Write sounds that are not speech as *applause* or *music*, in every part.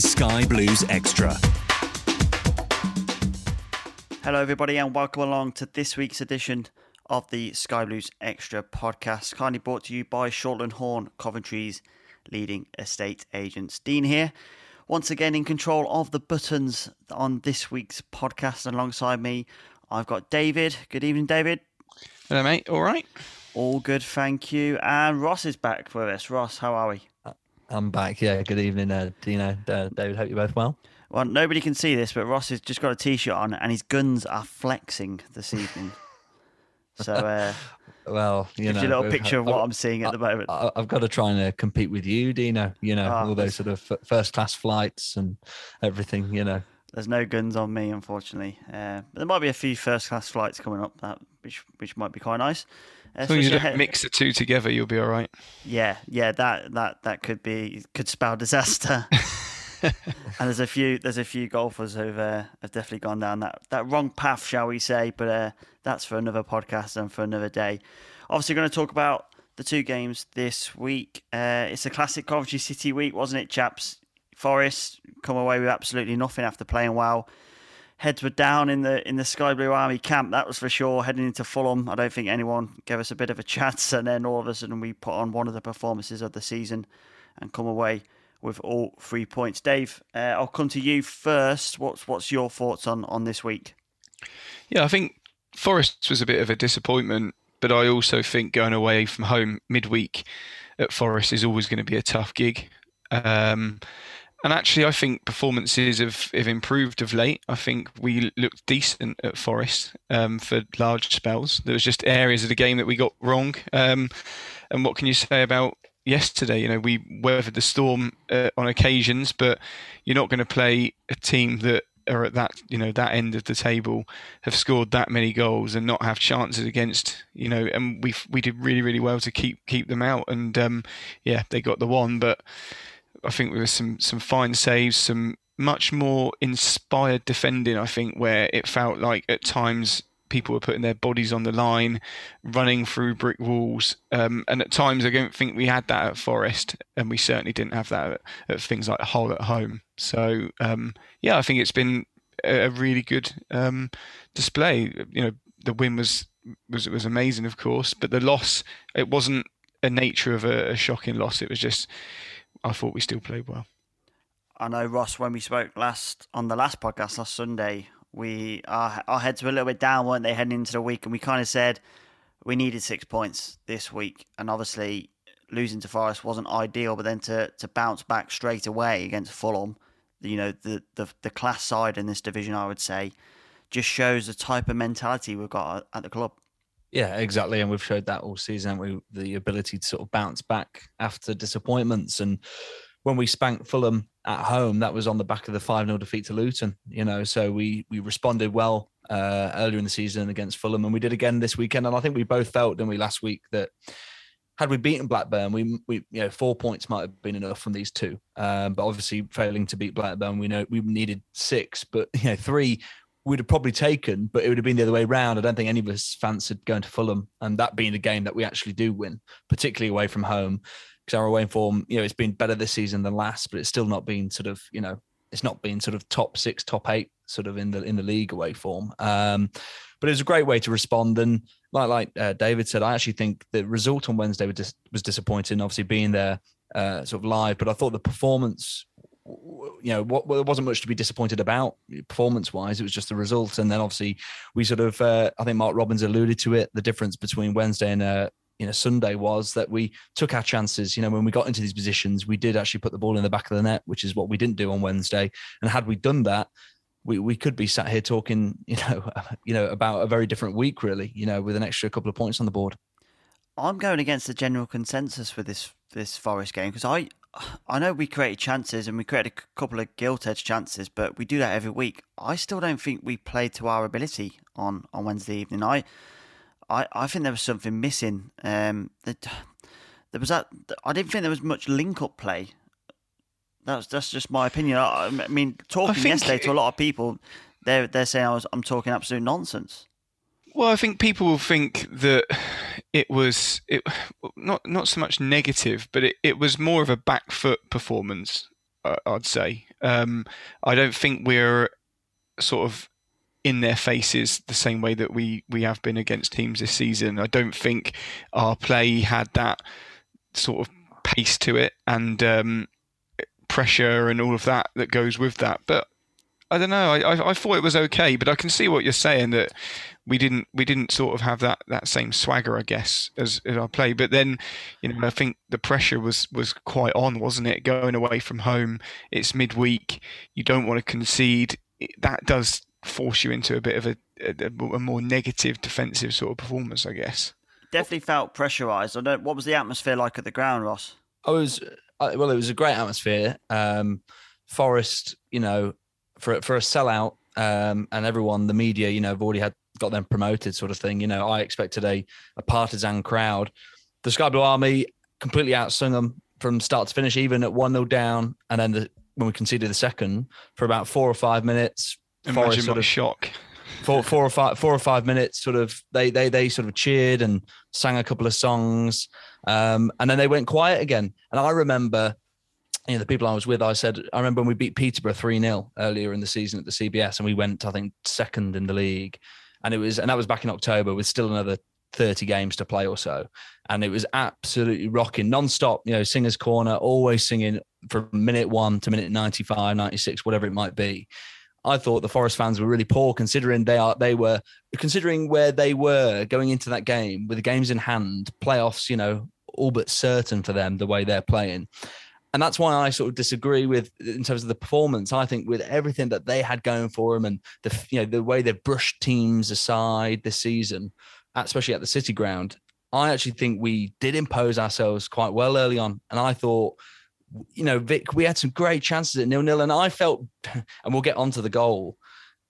Is Sky Blues Extra. Hello, everybody, and welcome along to this week's edition of the Sky Blues Extra podcast, kindly brought to you by Shortland Horn, Coventry's leading estate agents. Dean here, once again in control of the buttons on this week's podcast. Alongside me, I've got David. Good evening, David. Hello, mate. All right. All good, thank you. And Ross is back with us. Ross, how are we? I'm back. Yeah, good evening, uh, Dino, uh, David. Hope you're both well. Well, nobody can see this, but Ross has just got a t-shirt on, and his guns are flexing this evening. *laughs* so, uh, Well, you gives know, you a little picture of what I'm seeing at the moment. I, I've got to try and uh, compete with you, Dino. You know, Ah, all those sort of first class flights and everything. You know, There's no guns on me, unfortunately. Uh, but there might be a few first class flights coming up, that which which might be quite nice. As long as you don't mix the two together, you'll be all right. Yeah, yeah, that that that could be could spell disaster. *laughs* and there's a few there's a few golfers who've uh, have definitely gone down that that wrong path, shall we say? But uh, that's for another podcast and for another day. Obviously, going to talk about the two games this week. Uh, it's a classic Coventry City week, wasn't it, chaps? Forest come away with absolutely nothing after playing well. Heads were down in the in the Sky Blue Army camp, that was for sure. Heading into Fulham, I don't think anyone gave us a bit of a *laughs* chance, and then all of a sudden we put on one of the performances of the season and come away with all three points. Dave, uh, I'll come to you first. What's what's your thoughts on on this week? Yeah, I think Forest was a bit of a disappointment, but I also think going away from home midweek at Forest is always going to be a tough gig. Um, and actually, I think performances have, have improved of late. I think we looked decent at Forest um, for large spells. There was just areas of the game that we got wrong. Um, and what can you say about yesterday? You know, we weathered the storm uh, on occasions, but you're not going to play a team that are at that you know that end of the table have scored that many goals and not have chances against you know and we we did really really well to keep keep them out and um, yeah they got the one but I think there was some some fine saves some much more inspired defending I think where it felt like at times people were putting their bodies on the line running through brick walls um, and at times I don't think we had that at Forest and we certainly didn't have that at, at things like Hull at home so um, yeah I think it's been a a really good um, display. You know, the win was was was amazing, of course, but the loss it wasn't a nature of a, a shocking loss. It was just I thought we still played well. I know Ross when we spoke last on the last podcast last Sunday, we our our heads were a little bit down, weren't they, heading into the week, and we kind of said we needed six points this week, and obviously losing to Forest wasn't ideal, but then to to bounce back straight away against Fulham, you know the the the class side in this division, I would say, just shows the type of mentality we've got at the club. Yeah, exactly. And we've showed that all season, we the ability to sort of bounce back after disappointments. And when we spanked Fulham at home, that was on the back of the 5 0 defeat to Luton, you know. So we we responded well uh, earlier in the season against Fulham, and we did again this weekend. And I think we both felt, didn't we, last week that had we beaten Blackburn, we we you know four points might have been enough from these two. Um, but obviously, failing to beat Blackburn, we know we needed six, but *laughs* you know three we'd have probably taken, but it would have been the other way around. I don't think any of us fancied going to Fulham and that being the game that we actually do win, particularly away from home. Because our away form, you know, it's been better this season than last, but it's still not been sort of, you know, it's not been sort of top six, top eight, sort of in the in the league away form. Um, but it was a great way to respond. And like like uh, David said, I actually think the result on Wednesday was, dis- was disappointing. Obviously, being there uh, sort of live, but I thought the performance you know, what, there wasn't much to be disappointed about performance wise. It was just the result. And then obviously we sort of, uh, I think Mark Robins alluded to it. The difference between Wednesday and uh, you know Sunday was that we took our chances. You know, when we got into these positions, we did actually put the ball in the back of the net, which is what we didn't do on Wednesday. And had we done that, we, we could be sat here talking, *laughs* you know, you know about a very different week, really. You know, with an extra couple of points on the board. I'm going against the general consensus for this this Forest game because I I know we created chances and we created a couple of gilt edge chances, but we do that every week. I still don't think we played to our ability on, on Wednesday evening. I, I I think there was something missing. Um, that there was that. I didn't think there was much link up play. That's that's just my opinion. I, I mean, talking I yesterday to a lot of people, they're they're saying I was I'm talking absolute nonsense. Well, I think people will think that it was it not not so much negative, but it, it was more of a back foot performance. I'd say. Um, I don't think we're sort of in their faces the same way that we we have been against teams this season. I don't think our play had that sort of pace to it and um, pressure and all of that that goes with that. But I don't know. I, I, I thought it was okay, but I can see what you're saying that we didn't we didn't sort of have that that same swagger, I guess, as, as our play. But then, you know, I think the pressure was was quite on, wasn't it? Going away from home, it's midweek. You don't want to concede. That does force you into a bit of a, a, a more negative defensive sort of performance, I guess. Definitely felt pressurised. I don't. What was the atmosphere like at the ground, Ross? I was well. It was a great atmosphere. Um, Forest, you know, for for a sellout, um, and everyone, the media, you know, have already had got them promoted, sort of thing. You know, I expected a a partisan crowd. The Sky Blue Army completely outsung them from start to finish, even at one 0 down, and then the, when we conceded the second for about four or five minutes. Imagine sort of shock. Four, four or five, four or five minutes. Sort of, they they they sort of cheered and sang a couple of songs, um, and then they went quiet again. And I remember you know, the people I was with, I said, I remember when we beat Peterborough 3 0 earlier in the season at the CBS and we went, I think, second in the league. And it was, and that was back in October with still another 30 games to play or so. And it was absolutely rocking non-stop, you know, singers corner, always singing from minute one to minute 95, 96, whatever it might be. I thought the Forest fans were really poor considering they are they were considering where they were going into that game with the games in hand, playoffs, you know, all but certain for them the way they're playing and that's why I sort of disagree with in terms of the performance. I think with everything that they had going for them and the you know the way they've brushed teams aside this season, especially at the City Ground, I actually think we did impose ourselves quite well early on. And I thought, you know, Vic, we had some great chances at nil nil, and I felt, *laughs* and we'll get onto the goal.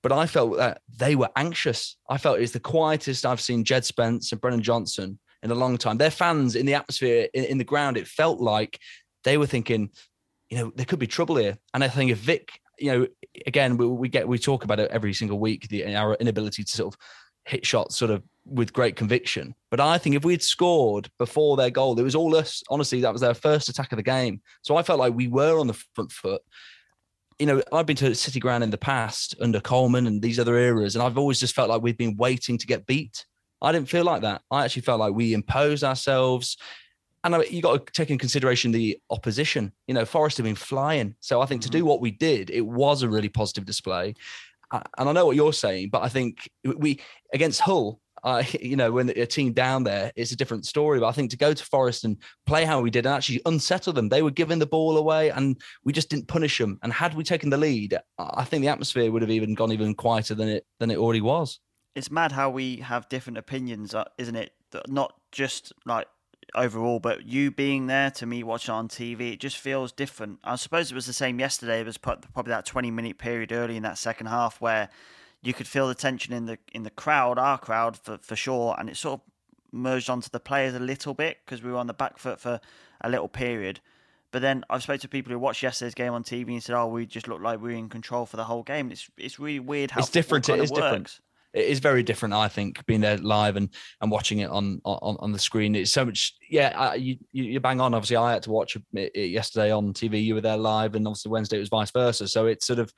But I felt that they were anxious. I felt it was the quietest I've seen Jed Spence and Brennan Johnson in a long time. Their fans in the atmosphere in, in the ground, it felt like they were thinking, you know, there could be trouble here. And I think if Vic, you know, again, we, we get we talk about it every single week, the our inability to sort of hit shots sort of with great conviction. But I think if we had scored before their goal, it was all us. Honestly, that was their first attack of the game. So I felt like we were on the front foot. You know, I've been to City Ground in the past under Coleman and these other eras, and I've always just felt like we've been waiting to get beat. I didn't feel like that. I actually felt like we imposed ourselves and you got to take in consideration the opposition. You know, Forest have been flying, so I think mm-hmm. to do what we did, it was a really positive display. And I know what you're saying, but I think we against Hull, uh, *laughs* you know, when a team down there, it's a different story. But I think to go to Forest and play how we did and actually unsettle them, they were giving the ball away, and we just didn't punish them. And had we taken the lead, I think the atmosphere would have even gone even quieter than it than it already was. it's mad how we have different opinions, uh, isn't it? Not just like overall, but you being there to me watching on TV, it just feels different. I suppose it was the same yesterday. It was probably that 20 minute period early in that second half where you could feel the tension in the in the crowd, our crowd for, for sure, and it sort of merged onto the players a little bit because we were on the back foot for a little period. But then I've spoken to people who watched yesterday's game on TV and said, "Oh, we just looked like we were in control for the whole game." It's it's really weird how it's different. It is works. different. It is very different, I think, being there live and, and watching it on, on on the screen. It's so much. Yeah, you you bang on. Obviously, I had to watch it yesterday on TV. You were there live, and obviously Wednesday it was vice versa. So it's sort of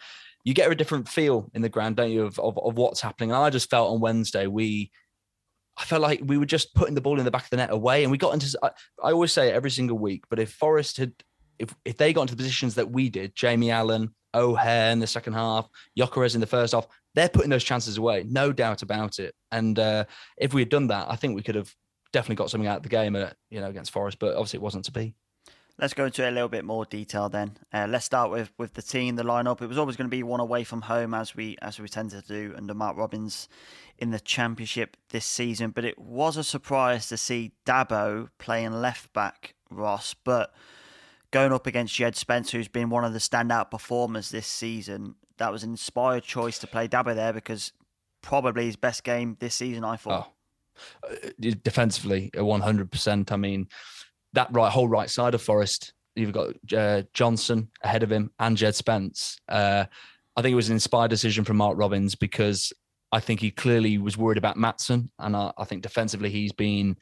you get a different feel in the ground, don't you, of, of, of what's happening. And I just felt on Wednesday we I felt like we were just putting the ball in the back of the net away, and we got into. I, I, always say it every single week, but if Forest had, if if they got into the positions that we did, Jamie Allen, O'Hare in the second half, Gyökeres in the first half, they're putting those chances away, no doubt about it. And uh, if we had done that, I think we could have definitely got something out of the game, uh, you know, against Forest. But obviously, it wasn't to be. Let's go into a little bit more detail then. Uh, let's start with, with the team, the lineup. It was always going to be one away from home, as we as we tend to do under Mark Robins in the Championship this season. But it was a surprise to see Dabo playing left back, Ross. But going up against Jed Spence, who's been one of the standout performers this season, that was an inspired choice to play Dabo there because probably his best game this season, I thought. Oh. Uh, defensively, 100%. I mean, that right whole right side of Forest, you've got uh, Johnson ahead of him and Jed Spence. Uh, I think it was an inspired decision from Mark Robins because I think he clearly was worried about Maatsen, and I, I, think defensively he's been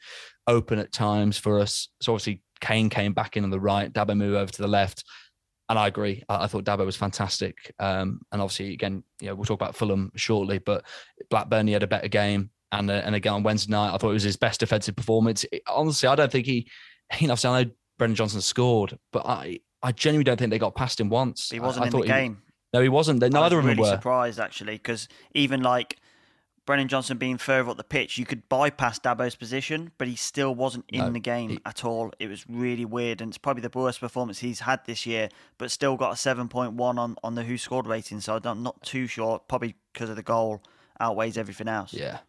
open at times for us. So obviously Kane came back in on the right, Dabo moved over to the left, and I agree. I, I thought Dabo was fantastic, um, and obviously again, you know, we'll talk about Fulham shortly, but Blackburn he had a better game, and uh, and again on Wednesday night I thought it was his best defensive performance. It, honestly, I don't think he you know, I know Brennan Johnson scored, but I, I genuinely don't think they got past him once. He wasn't I, I in the game. He, no, he wasn't. They, neither of them really were. surprised actually, because even like Brennan Johnson being further up the pitch, you could bypass Dabo's position, but he still wasn't in no, the game he, at all. It was really weird, and it's probably the worst performance he's had this year, but still got a 7.1 on, on the who scored rating, so I'm not too sure, probably because of the goal outweighs everything else. Yeah.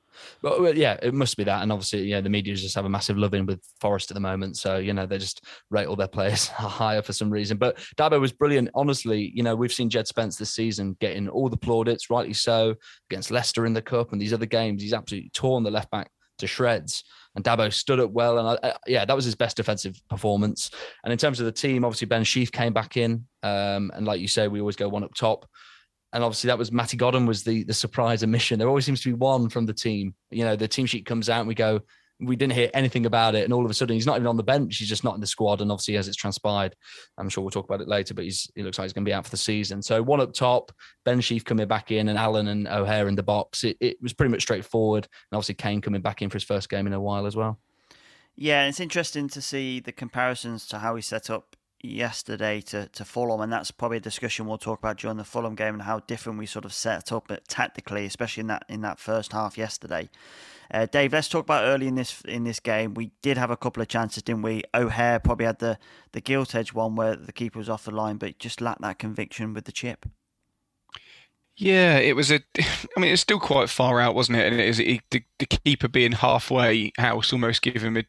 But yeah, it must be that, and obviously, yeah, the media just have a massive love in with Forest at the moment, so you know they just rate all their players *laughs* higher for some reason. But Dabo was brilliant. Honestly, you know we've seen Jed Spence this season getting all the plaudits, rightly so, against Leicester in the cup and these other games. He's absolutely torn the left back to shreds. And Dabo stood up well, and I, yeah, that was his best defensive performance. And in terms of the team, obviously Ben Sheaf came back in, um, and like you say, we always go one up top and obviously that was Matty Godden was the the surprise omission. There always seems to be one from the team. You know, the team sheet comes out and we go, we didn't hear anything about it, and all of a sudden he's not even on the bench. He's just not in the squad, and obviously as it's transpired, I'm sure we'll talk about it later. But he's he looks like he's going to be out for the season. So one up top, Ben Sheaf coming back in, and Allen and O'Hare in the box. It, it was pretty much straightforward, and obviously Kane coming back in for his first game in a while as well. Yeah, it's interesting to see the comparisons to how he set up yesterday to, to Fulham, and that's probably a discussion we'll talk about during the Fulham game and how different we sort of set up it tactically, especially in that in that first half yesterday. Uh, Dave, let's talk about early in this in this game. We did have a couple of chances, didn't we? O'Hare probably had the the gilt edge one where the keeper was off the line, but just lacked that conviction with the chip. Yeah, it was a. *laughs* I mean, it's still quite far out, wasn't it? And it is the, the keeper being halfway house almost give him a,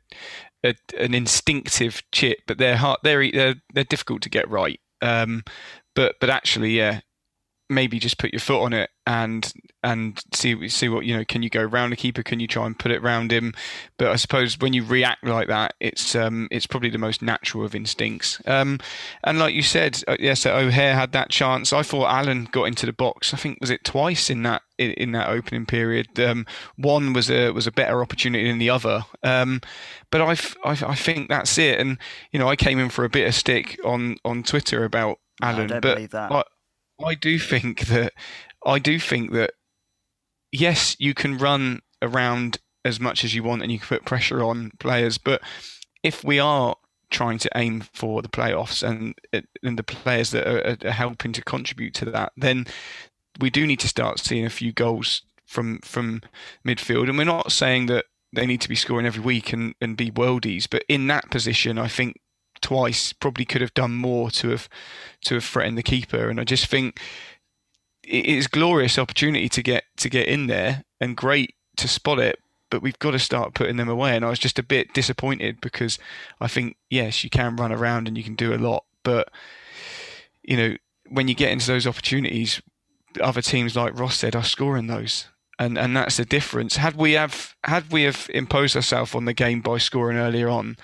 a, an instinctive chip, but they're hard, they're they're they're difficult to get right. Um, but but actually, yeah, maybe just put your foot on it and and see see what you know. Can you go round the keeper? Can you try and put it round him? But I suppose when you react like that, it's um it's probably the most natural of instincts. Um, and like you said, uh, yes, O'Hare had that chance. I thought Allen got into the box. I think was it twice in that in, in that opening period. Um, one was a was a better opportunity than the other. Um, but I, I I think that's it. And you know, I came in for a bit of stick on on Twitter about Allen, no, but I, I do think that I do think that yes, you can run around as much as you want and you can put pressure on players, but if we are trying to aim for the playoffs and and the players that are, are helping to contribute to that, then we do need to start seeing a few goals from from midfield. And we're not saying that they need to be scoring every week and, and be worldies, but in that position, I think twice probably could have done more to have to have threatened the keeper. And I just think it is glorious opportunity to get to get in there and great to spot it, but we've got to start putting them away. And I was just a bit disappointed because I think yes, you can run around and you can do a lot, but you know when you get into those opportunities, other teams like Ross said are scoring those. And, and that's the difference. Had we have had we have imposed ourselves on the game by scoring earlier on,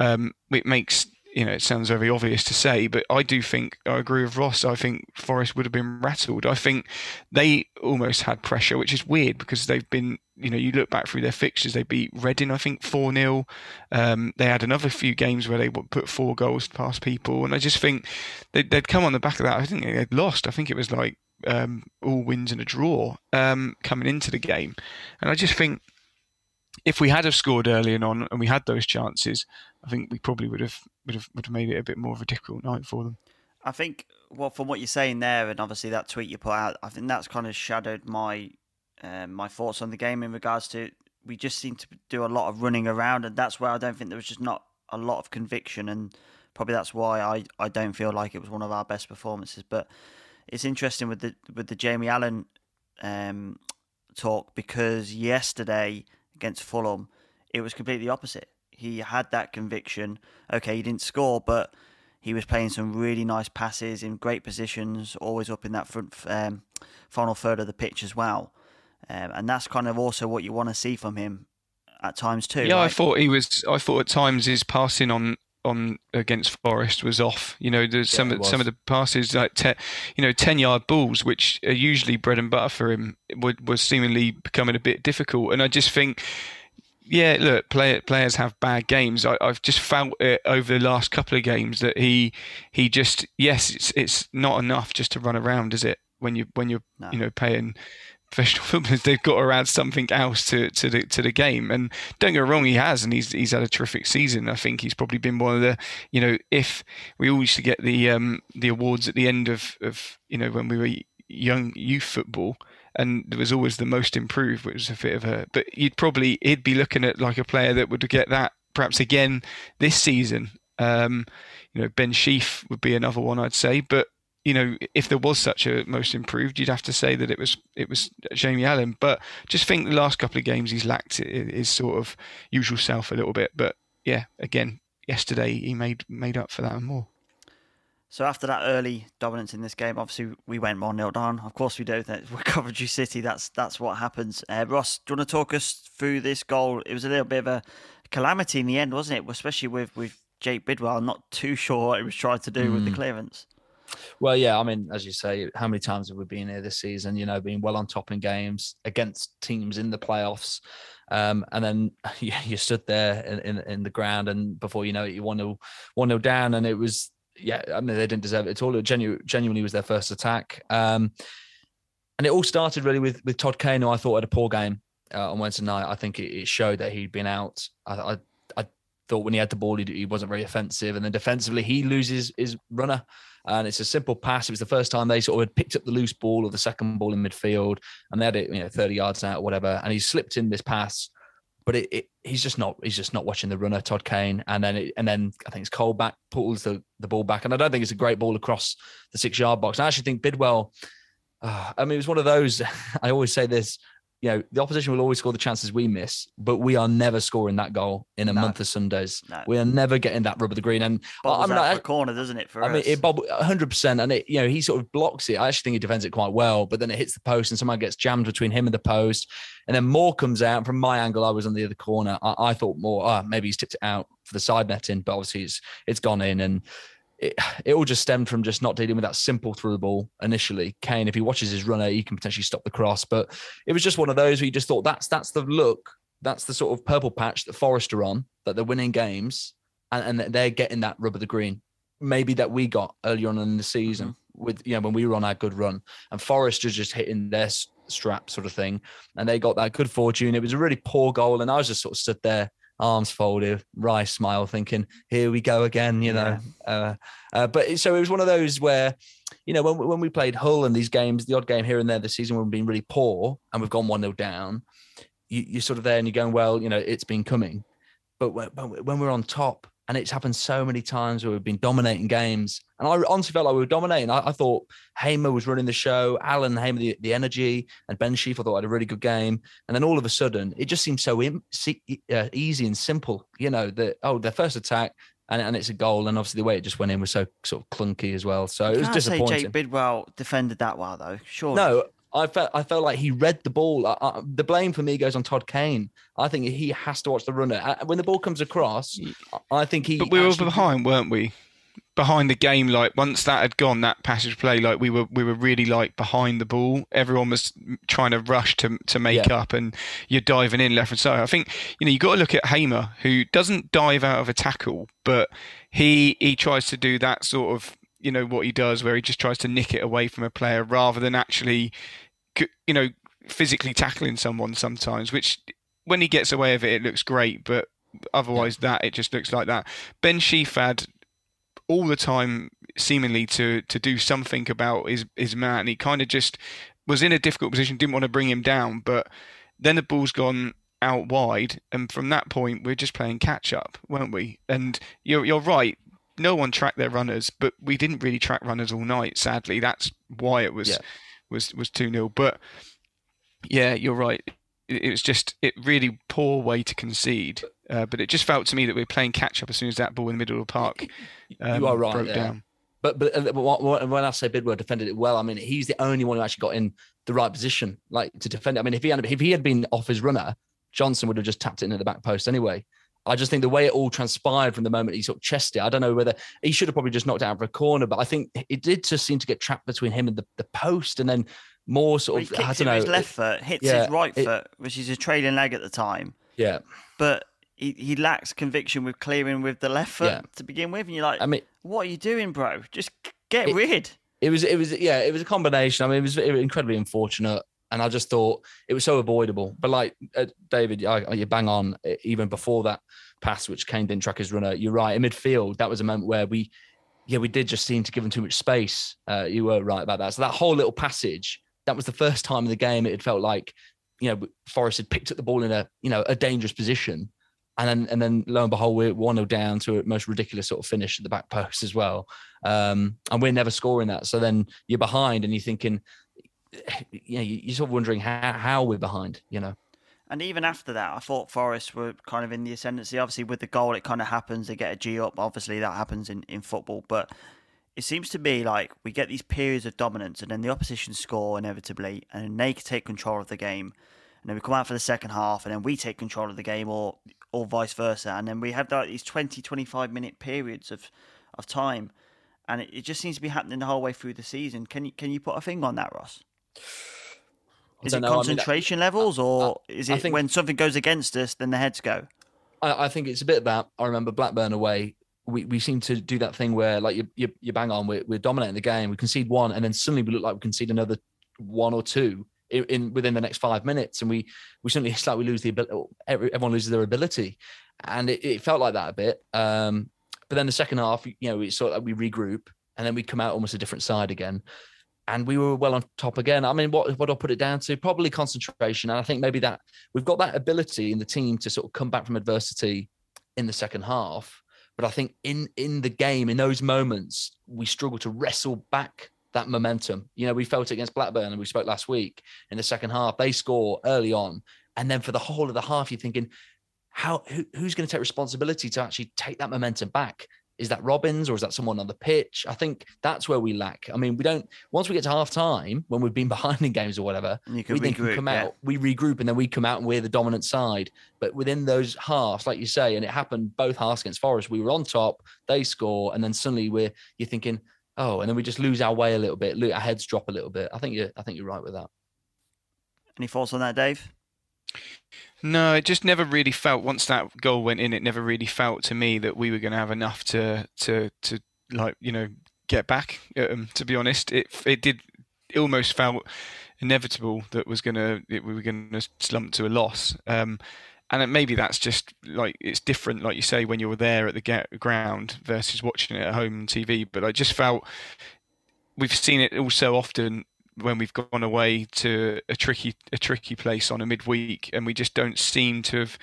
um, it makes you know, it sounds very obvious to say, but I do think I agree with Ross. I think Forest would have been rattled. I think they almost had pressure, which is weird because they've been, you know, you look back through their fixtures, they beat Reading, I think, 4 0. Um, they had another few games where they put four goals past people. And I just think they'd, they'd come on the back of that. I think they'd lost. I think it was like um, all wins and a draw um, coming into the game. And I just think if we had have scored early and on and we had those chances, I think we probably would have would have would have made it a bit more of a difficult night for them. I think, well, from what you're saying there, and obviously that tweet you put out, I think that's kind of shadowed my um, my thoughts on the game in regards to we just seem to do a lot of running around, and that's where I don't think there was just not a lot of conviction, and probably that's why I, I don't feel like it was one of our best performances. But it's interesting with the with the Jamie Allen um, talk because yesterday against Fulham, it was completely opposite. He had that conviction. Okay, he didn't score, but he was playing some really nice passes in great positions, always up in that front um, final third of the pitch as well. Um, and that's kind of also what you want to see from him at times too. Yeah, right? I thought he was. I thought at times his passing on on against Forest was off. You know, there's some Yeah, it of some of the passes like te, you know ten yard balls, which are usually bread and butter for him, would was seemingly becoming a bit difficult. And I just think. Yeah, look, play, players have bad games. I, I've just felt it over the last couple of games that he he just yes, it's it's not enough just to run around, is it? When you when you're No. you know paying professional *laughs* footballers, they've got to add something else to, to the to the game. And don't get wrong, he has, and he's he's had a terrific season. I think he's probably been one of the, you know, if we all used to get the um the awards at the end of of you know when we were young youth football. And there was always the most improved, which was a bit of a. But you'd probably he'd be looking at like a player that would get that perhaps again this season. Um, you know, Ben Sheaf would be another one I'd say, but you know, if there was such a most improved, you'd have to say that it was it was Jamie Allen. But just think the last couple of games he's lacked his sort of usual self a little bit. But yeah, again, yesterday he made made up for that and more. So after that early dominance in this game, obviously we went one 0 down. Of course we do. *laughs* We're Coventry City. That's that's what happens. Uh, Ross, do you want to talk us through this goal? It was a little bit of a calamity in the end, wasn't it? Especially with with Jake Bidwell. I'm not too *laughs* sure what he was trying to do with the Mm. clearance. Well, yeah, I mean, as you say, how many times have we been here this season? You know, being well on top in games against teams in the playoffs, um, and then *laughs* you, you stood there in, in in the ground, and before you know it, you one 0 one 0 down, and it was yeah. I mean, they didn't deserve it at all. It genu- genuinely was their first attack, um, and it all started really with with Todd Kane, who I thought had a poor game uh, on Wednesday night. I think it, it showed that he'd been out. I, I I thought when he had the ball, he, he wasn't very offensive, and then defensively he loses his runner and it's a simple pass. It was the first time they sort of had picked up the loose ball or the second ball in midfield, and they had it, you know, 30 yards out or whatever, and he slipped in this pass. But it, it, he's just not he's just not watching the runner, Todd Kane, and then it, and then I think it's Colback pulls the, the ball back, and I don't think it's a great ball across the six yard box. I actually think Bidwell. Uh, I mean, it was one of those. *laughs* I always say this. You know, the opposition will always score the chances we miss, but we are never scoring that goal in a No. month of Sundays. No. We are never getting that rub of the green. And Bobbles I mean, out I- corner, doesn't it? For I mean, it bob 100, percent and it you know he sort of blocks it. I actually think he defends it quite well, but then it hits the post and someone gets jammed between him and the post, and then Moore comes out. From my angle, I was on the other corner. I, I thought Moore. ah, maybe he's tipped it out for the side netting, but obviously it's it's gone in, and it it all just stemmed from just not dealing with that simple through the ball initially. Kane, if he watches his runner, he can potentially stop the cross, but it was just one of those where you just thought that's that's the look, that's the sort of purple patch that Forest are on, that they're winning games, and, and they're getting that rub of the green. Maybe that we got earlier on in the season mm-hmm. with you know when we were on our good run and Forest are just hitting their strap sort of thing and they got that good fortune. It was a really poor goal and I was just sort of stood there arms folded wry smile thinking here we go again you know? Uh, uh, but so it was one of those where you know when, we- when we played Hull and these games the odd game here and there this season when we've been really poor and we've gone 1-0 down you, you're sort of there and you're going well you know it's been coming. But when when we're on top And it's happened so many times where we've been dominating games. And I honestly felt like we were dominating. I, I thought Hamer was running the show, Allen Hamer, the, the energy, and Ben Sheaf, I thought had a really good game. And then all of a sudden, it just seemed so Im- uh, easy and simple. You know, that, oh, their first attack, and, and it's a goal. And obviously, the way it just went in was so sort of clunky as well. So it was disappointing. Say Jake Bidwell defended that well, though. Sure. No, I felt I felt like he read the ball. I, I, the blame for me goes on Todd Kane. I think he has to watch the runner uh, when the ball comes across. I think he. But we were behind, weren't we? Behind the game, like once that had gone, that passage play, like we were, we were really like behind the ball. Everyone was trying to rush to to make yeah. up, and you're diving in left and right. I think you know you got to look at Hamer, who doesn't dive out of a tackle, but he he tries to do that sort of you know what he does, where he just tries to nick it away from a player rather than actually, you know, physically tackling someone sometimes. Which when he gets away with it, it looks great, but otherwise that it just looks like that. Ben Sheaf had all the time seemingly to to do something about his his man. He kind of just was in a difficult position, didn't want to bring him down, but then the ball's gone out wide, and from that point we're just playing catch up, weren't we? And you're you're right no one tracked their runners, but we didn't really track runners all night. Sadly, that's why it was yeah. was was two 0 But yeah, you're right. It, it, was just it really poor way to concede. Uh, but it just felt to me that we were playing catch up as soon as that ball in the middle of the park um, you are right, broke yeah. down. But but uh, when I say Bidwell defended it well, I mean he's the only one who actually got in the right position, like to defend it. I mean, if he had if he had been off his runner, Johnson would have just tapped it into the back post anyway. I just think the way it all transpired from the moment he sort of chested it, I don't know whether he should have probably just knocked it out for a corner, but I think it did just seem to get trapped between him and the, the post and then Moore sort well, of, I don't know. His left foot hits yeah, his right it, foot, which is a trailing leg at the time. Yeah. But he, he lacks conviction with clearing with the left foot yeah. to begin with. And you're like, I mean, what are you doing, bro? Just get it, rid. It was, it was, yeah, it was a combination. I mean, it was, it was incredibly unfortunate and I just thought it was so avoidable. But like uh, David, I, you bang on even before that pass, which Kane didn't track his runner. You're right. In midfield, that was a moment where we, yeah, we did just seem to give him too much space. Uh, you were right about that. So that whole little passage, that was the first time in the game it had felt like, you know, Forest had picked up the ball in a, you know, a dangerous position. And then, and then lo and behold, we're 1 0 down to a most ridiculous sort of finish at the back post as well. Um, and we're never scoring that. So then you're behind and you're thinking, *laughs* you know, you're sort of wondering how, how we're behind, you know. And even after that, I thought Forest were kind of in the ascendancy. Obviously, with the goal, it kind of happens. They get a G up. Obviously, that happens in, in football. But it seems to be like we get these periods of dominance, and then the opposition score inevitably, and they take control of the game. And then we come out for the second half, and then we take control of the game, or or vice versa. And then we have like these 20, 25 minute periods of, of time. And it, it just seems to be happening the whole way through the season. Can you, can you put a finger on that, Ross? Is it know. concentration I mean, levels, or I, is it think, when something goes against us, then the heads go? I, I, think it's a bit of that. I remember Blackburn away. We, we seem to do that thing where like you you, you bang on, we're, we're dominating the game, we concede one, and then suddenly we look like we concede another one or two in, in within the next five minutes, and we we suddenly *laughs* it's like we lose the ability. Everyone loses their ability, and it, it felt like that a bit. Um, but then the second half, you know, we sort of like we regroup, and then we come out almost a different side again and we were well on top again. I mean, what what I'll put it down to probably concentration, and I think maybe that we've got that ability in the team to sort of come back from adversity in the second half. But I think in in the game, in those moments, we struggle to wrestle back that momentum. You know, we felt it against Blackburn, and we spoke last week in the second half. They score early on, and then for the whole of the half, you're thinking, how who, who's going to take responsibility to actually take that momentum back? Is that Robins or is that someone on the pitch? I think that's where we lack. I mean, we don't. Once we get to half time, when we've been *laughs* behind in games or whatever, we regroup, then can come yeah. out. We regroup and then we come out and we're the dominant side. But within those halves, like you say, and it happened both halves against Forest, we were on top, they score, and then suddenly we're you're thinking, oh, and then we just lose our way a little bit, our heads drop a little bit. I think you're, I think you're right with that. Any thoughts on that, Dave? No, it just never really felt. Once that goal went in, it never really felt to me that we were going to have enough to to to like you know get back. Um, to be honest, it it did. It almost felt inevitable that was gonna we were gonna slump to a loss. Um, and maybe that's just like it's different, like you say, when you're there at the get ground versus watching it at home on TV. But I just felt we've seen it all so often when we've gone away to a tricky a tricky place on a midweek, and we just don't seem to have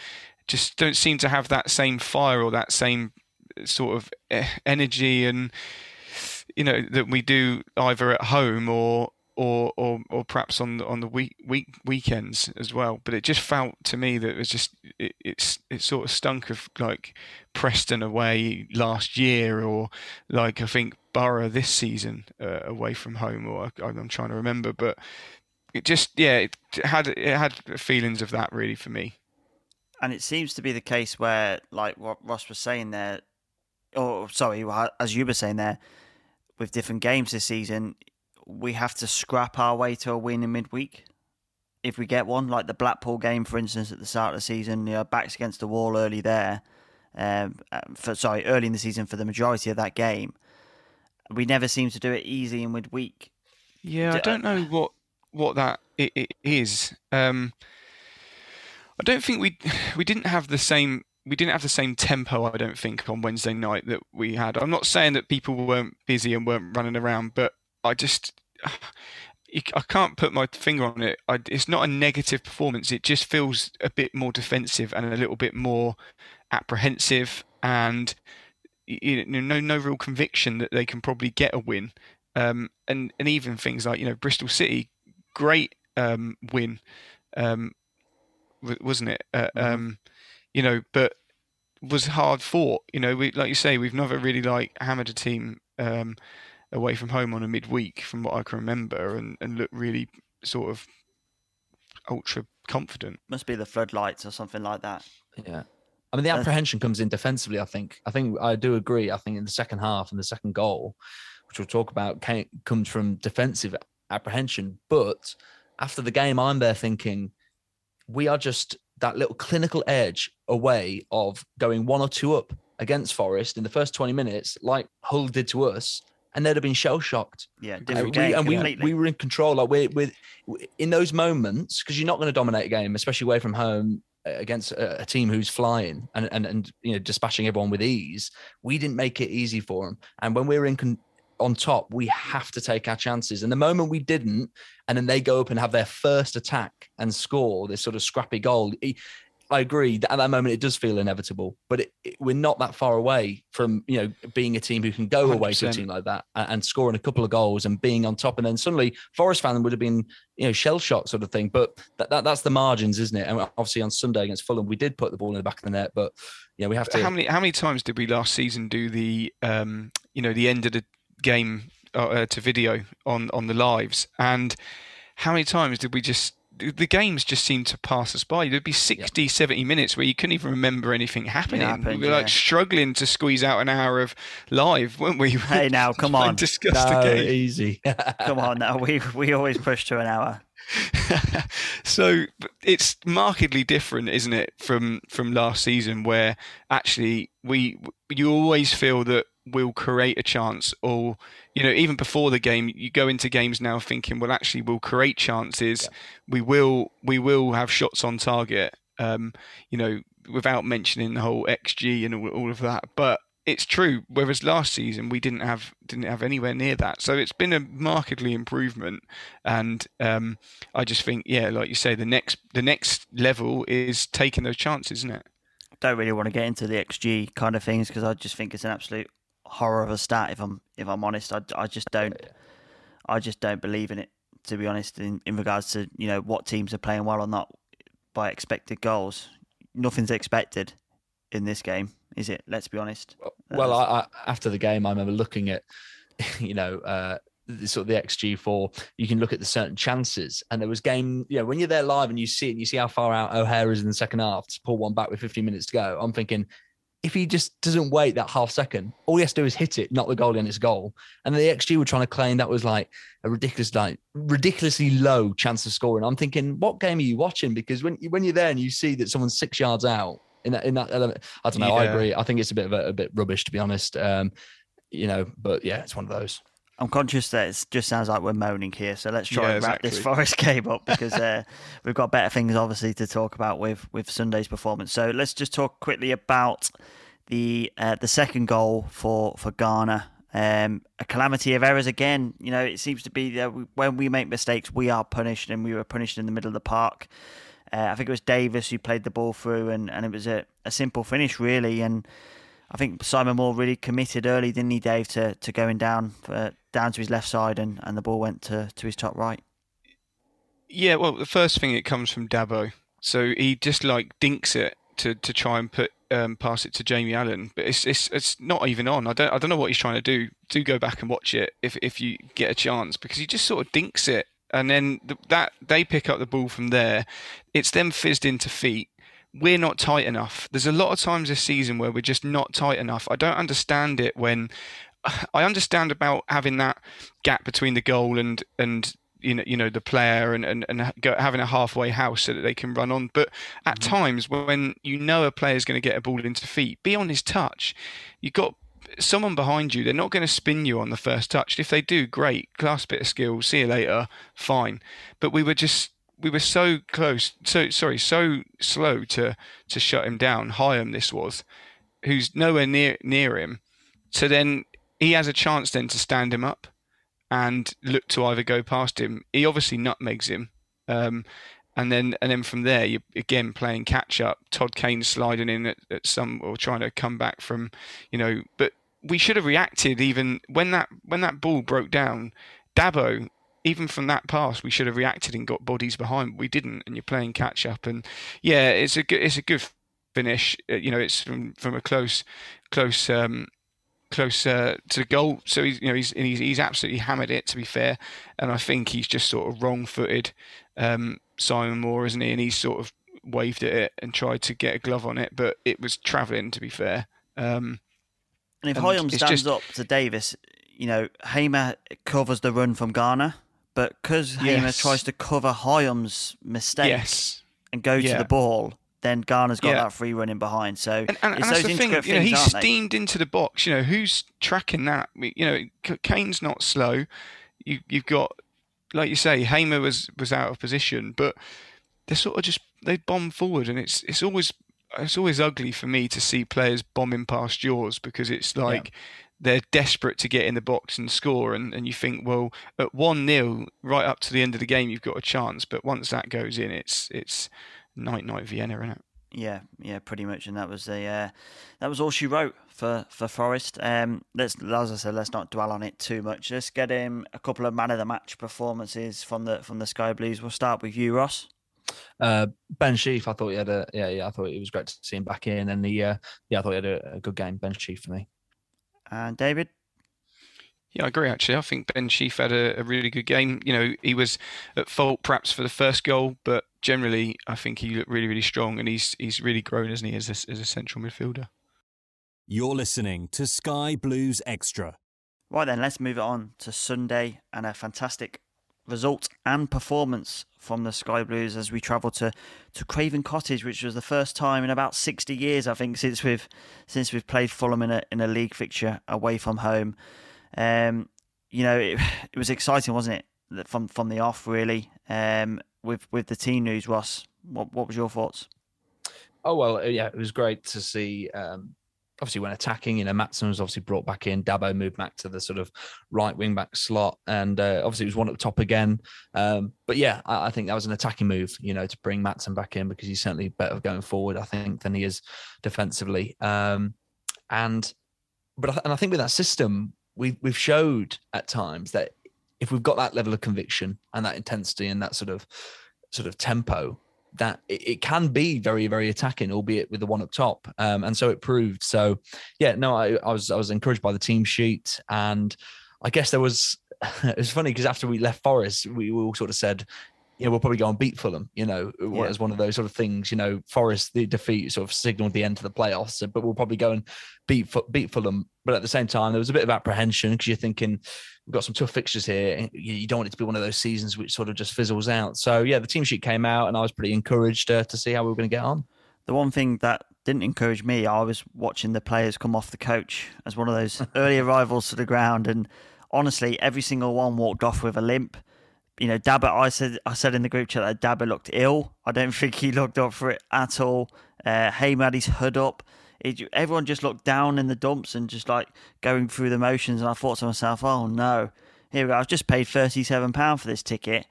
just don't seem to have that same fire or that same sort of eh, energy and you know that we do either at home or or or, or perhaps on the, on the week week weekends as well. But it just felt to me that it was just it, it's it sort of stunk of like Preston away last year, or like I think Borough this season uh, away from home, or I, I'm trying to remember, but it just yeah it had it had feelings of that really for me. And it seems to be the case where, like what Ross was saying there, or sorry, as you were saying there, with different games this season, we have to scrap our way to a win in midweek if we get one. Like the Blackpool game, for instance, at the start of the season, you know, backs against the wall early there. Um, uh, for sorry, early in the season for the majority of that game, we never seem to do it easy in midweek. Yeah, I don't know what what that it, it is. Um, I don't think we we didn't have the same we didn't have the same tempo. I don't think on Wednesday night that we had. I'm not saying that people weren't busy and weren't running around, but I just *sighs* I can't put my finger on it. I, it's not a negative performance. It just feels a bit more defensive and a little bit more apprehensive, and you know, no no real conviction that they can probably get a win. Um, and and even things like you know Bristol City, great um, win, um, wasn't it? Uh, mm-hmm. Um, you know, but was hard fought. You know, we like you say, we've never really like hammered a team um, away from home on a midweek, from what I can remember, and and look really sort of ultra confident. Must be the floodlights or something like that. Yeah. I mean, the apprehension comes in defensively. I think. I think I do agree. I think in the second half and the second goal, which we'll talk about, came, comes from defensive apprehension. But after the game, I'm there thinking we are just that little clinical edge away of going one or two up against Forest in the first 20 minutes, like Hull did to us, and they'd have been shell shocked. Yeah, different game, and we, we were in control. Like we're with in those moments because you're not going to dominate a game, especially away from home uh, against a, a, team who's flying and, and and you know dispatching everyone with ease. We didn't make it easy for them, and when we were in con- on top, we have to take our chances. And the moment we didn't, and then they go up and have their first attack and score this sort of scrappy goal, I agree that at that moment it does feel inevitable, but it, it, we're not that far away from you know being a team who can go 100%. away to a team like that and, and, scoring a couple of goals and being on top, and then suddenly Forest fan would have been you know shell shock sort of thing. But that, that that's the margins, isn't it? And obviously on Sunday against Fulham, we did put the ball in the back of the net, but yeah, we have to. How many how many times did we last season do the um you know the end of the game uh, to video on on the lives and how many times did we just the games just seemed to pass us by. There'd be 60, yep. 70 minutes where you couldn't even remember anything happening. Happened, we were yeah. like struggling to squeeze out an hour of live, weren't we? *laughs* Hey, now, come on. Discuss no, the game. easy. *laughs* come on now. We, we always push to an hour. *laughs* so it's markedly different, isn't it, from from last season, where actually we you always feel that we'll create a chance, or you know, even before the game, you go into games now thinking, well, actually, we'll create chances. Yeah. We will we will have shots on target. Um, you know, without mentioning the whole XG and all, all of that, but it's true. Whereas last season we didn't have didn't have anywhere near that, so it's been a markedly improvement. And um, I just think, yeah, like you say, the next the next level is taking those chances, isn't it? Don't really want to get into the XG kind of things because I just think it's an absolute horror of a stat. If I'm if I'm honest, I, I just don't I just don't believe in it. To be honest, in, in regards to you know what teams are playing well or not by expected goals, nothing's expected in this game, is it? Let's be honest. Well, I, I, after the game, I remember looking at *laughs* you know. Uh, sort of the XG for you can look at the certain chances. And there was game, you know, when you're there live and you see it and you see how far out O'Hare is in the second half to pull one back with 15 minutes to go, I'm thinking if he just doesn't wait that half second, all he has to do is hit it, not the goal and it's goal. And the XG were trying to claim that was like a ridiculous, like ridiculously low chance of scoring. I'm thinking, what game are you watching? Because when when you're there and you see that someone's six yards out in that in that element, I don't know. Yeah. I agree. I think it's a bit of a, a bit rubbish to be honest. Um, you know, but yeah, it's one of those. I'm conscious that it just sounds like we're moaning here, so let's try yeah, and wrap exactly. this *laughs* Forest game up because uh, *laughs* we've got better things, obviously, to talk about with with Sunday's performance. So let's just talk quickly about the uh, the second goal for for Ghana. Um, a calamity of errors again. You know, it seems to be that when we make mistakes, we are punished, and we were punished in the middle of the park. Uh, I think it was Davis who played the ball through, and, and it was a, a simple finish, really. And I think Simon Moore really committed early, didn't he, Dave, to, to going down for, down to his left side, and, and the ball went to, to his top right. Yeah, well, the first thing it comes from Dabo, so he just like dinks it to, to try and put um, pass it to Jamie Allen, but it's it's it's not even on. I don't I don't know what he's trying to do. Do go back and watch it if if you get a chance because he just sort of dinks it, and then the, that they pick up the ball from there. It's them fizzed into feet. We're not tight enough. There's a lot of times this season where we're just not tight enough. I don't understand it when I understand about having that gap between the goal and and you know, you know the player and and, and go, having a halfway house so that they can run on. But at mm-hmm. times when you know a player is going to get a ball into feet, be on his touch. You've got someone behind you. They're not going to spin you on the first touch. If they do, great, class bit of skill. See you later, fine. But we were just we were so close, so sorry, so slow to to shut him down. Hyam, this was, who's nowhere near near him. So then he has a chance then to stand him up and look to either go past him. He obviously nutmegs him. Um, and then and then from there you're again playing catch up. Todd Kane sliding in at, at, some or trying to come back from, you know. But we should have reacted even when that when that ball broke down. Dabo, even from that pass, we should have reacted and got bodies behind. We didn't, and you're playing catch up. And yeah, it's a good it's a good finish. Uh, you know, it's from from a close close um, close uh, to the goal. So he's you know he's, he's, he's absolutely hammered it to be fair, and I think he's just sort of wrong-footed um, Simon Moore, isn't he? And he's sort of waved at it and tried to get a glove on it, but it was travelling to be fair. Um, and if Hyam stands just... up to Davis, you know Hamer covers the run from Garner, but because Hamer yes. tries to cover Hyam's mistake yes. and go yeah. to the ball, then Garner's got yeah. that free running behind. So and, and, and that's the thing, you know, he's steamed they? into the box. You know, who's tracking that? You know, Kane's not slow. You you've got, like you say, Hamer was was out of position, but they're sort of just they bomb forward, and it's it's always it's always ugly for me to see players bombing past yours because it's like. Yeah. They're desperate to get in the box and score, and, and you think, well, at one 0 right up to the end of the game, you've got a chance. But once that goes in, it's it's night night Vienna, isn't it? Yeah, yeah, pretty much, and that was the uh, that was all she wrote for for Forest. Um, let's as I said, let's not dwell on it too much. Let's get him a couple of man of the match performances from the from the Sky Blues. We'll start with you, Ross. Uh, ben Sheaf, I thought he had a yeah, yeah, I thought it was great to see him back in, and the uh, yeah, I thought he had a, a good game. Ben Sheaf for me. And David. Yeah, I agree. Actually, I think Ben Sheaf had a, a, really good game. You know, he was at fault perhaps for the first goal, but generally, I think he looked really, really strong, and he's he's really grown, isn't he, as a, as a central midfielder. You're listening to Sky Blues Extra. Right then, let's move on to Sunday and a fantastic result and performance from the Sky Blues as we travel to, to Craven Cottage, which was the first time in about 60 years, I think, since we've since we've played Fulham in a in a league fixture away from home. Um, you know, it, *laughs* it was exciting, wasn't it, from from the off, really. Um, with with the team news, Ross, what what was your thoughts? Oh well, yeah, it was great to see. Um, obviously, when attacking, you know, Maatsen was obviously brought back in. Dabo moved back to the sort of right wing back slot, and uh, obviously it was one at the top again. Um, but yeah, I, I, think that was an attacking move, you know, to bring Maatsen back in because he's certainly better going forward, I think, than he is defensively. Um, and but and I think with that system, we we've showed at times that if we've got that level of conviction and that intensity and that sort of sort of tempo, that it, it can be very very attacking, albeit with the one up top. Um, and so it proved. So yeah, no, I, I was I was encouraged by the team sheet, and I guess there was. *laughs* It was funny because after we left Forest, we, we all sort of said, know, we'll probably go and beat Fulham, you know, yeah. as one of those sort of things, you know, Forest, the defeat sort of signaled the end to the playoffs, but we'll probably go and beat, beat Fulham. But at the same time, there was a bit of apprehension because you're thinking, we've got some tough fixtures here. You don't want it to be one of those seasons which sort of just fizzles out. So, yeah, the team sheet came out and I was pretty encouraged uh, to see how we were going to get on. The one thing that didn't encourage me, I was watching the players come off the coach as one of those *laughs* early arrivals to the ground. And honestly, every single one walked off with a limp you know, Dabo, I said I said in the group chat that Dabo looked ill. I don't think he looked up for it at all. Uh, Hyam had his hood up. It, everyone just looked down in the dumps and just like going through the motions. And I thought to myself, oh no, here we go. I've just paid £37 for this ticket.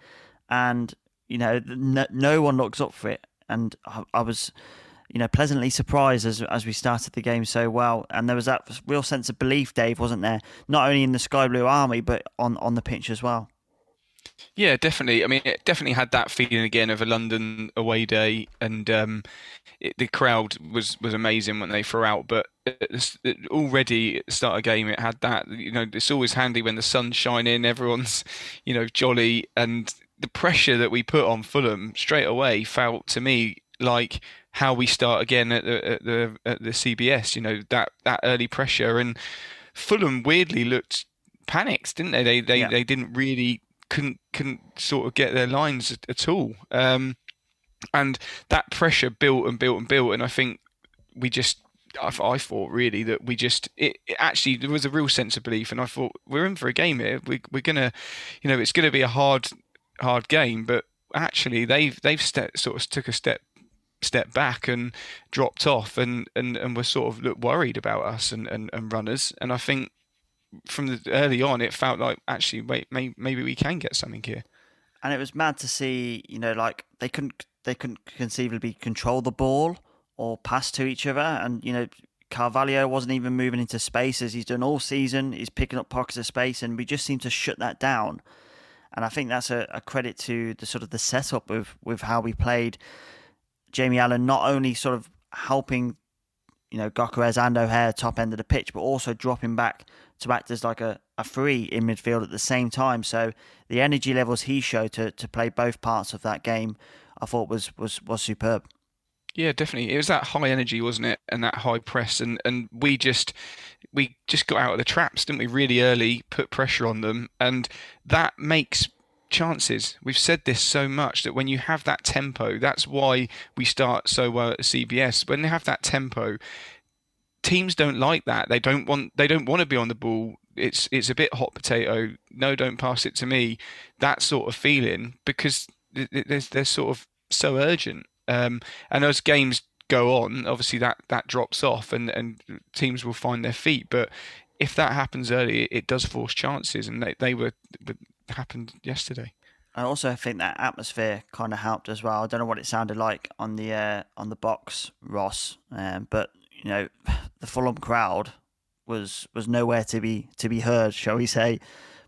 And, you know, no, no one looks up for it. And I, I was you know, pleasantly surprised as as we started the game so well. And there was that real sense of belief, Dave, wasn't there? Not only in the Sky Blue Army, but on on the pitch as well. Yeah, definitely. I mean, it definitely had that feeling again of a London away day, and um, it, the crowd was, was amazing when they threw out. But it, it, already at the start of game, it had that. You know, it's always handy when the sun's shining, *laughs* everyone's, you know, jolly, and the pressure that we put on Fulham straight away felt to me like how we start again at the at the, at the CBS. You know, that that early pressure and Fulham weirdly looked panicked, didn't they? They they, yeah. they didn't really couldn't couldn't sort of get their lines at, at all. Um, and that pressure built and built and built, and I think we just. I, I thought really that we just it, it, actually there was a real sense of belief, and I thought we're in for a game here. We, we're gonna, you know, it's gonna be a hard hard game, but actually they've they've sort of took a step step back and dropped off and and and were sort of look worried about us and, and, and runners and I think from the early on, it felt like actually, wait, may, maybe we can get something here. And it was mad to see, you know, like they couldn't they couldn't conceivably control the ball or pass to each other, and you know, Carvalho wasn't even moving into spaces he's done all season. He's picking up pockets of space, and we just seem to shut that down. And I think that's a, a credit to the sort of the setup with with how we played. Jamie Allen not only sort of helping, you know, Gyökeres and O'Hare top end of the pitch, but also dropping back to act as like a, a free in midfield at the same time. So the energy levels he showed to, to play both parts of that game, I thought was was was superb. Yeah, definitely. It was that high energy, wasn't it? And that high press, and and we just we just got out of the traps, didn't we? Really early, put pressure on them, and that makes chances. We've said this so much that when you have that tempo, that's why we start so well at CBS. When they have that tempo, teams don't like that. They don't want they don't want to be on the ball. It's it's a bit hot potato. No, don't pass it to me. That sort of feeling because they're, they're sort of so urgent. Um, and as games go on, obviously that that drops off, and and teams will find their feet. But if that happens early, it does force chances, and they they were happened yesterday. I also think that atmosphere kind of helped as well. I don't know what it sounded like on the uh, on the box, Ross, um, but you know, *sighs* the Fulham crowd was was nowhere to be to be heard, *laughs* shall we say?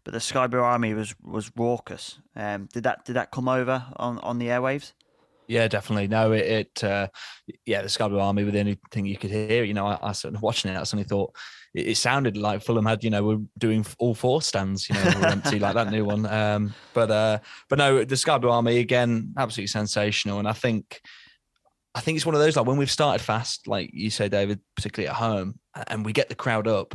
But the Sky Blue Army was was raucous. Um, did that did that come over on, on the airwaves? Yeah, definitely. No, it, it uh, yeah, the Sky Blue Army with anything you could hear. You know, I, I sort of watching it, I suddenly thought it, it, sounded like Fulham had, you know, we're doing all four stands, you know, empty like that new one. *laughs* Um, but uh, but no, the Sky Blue Army again, absolutely sensational, and I think I think it's one of those like when we've started fast, like you say, David, particularly at home, and we get the crowd up,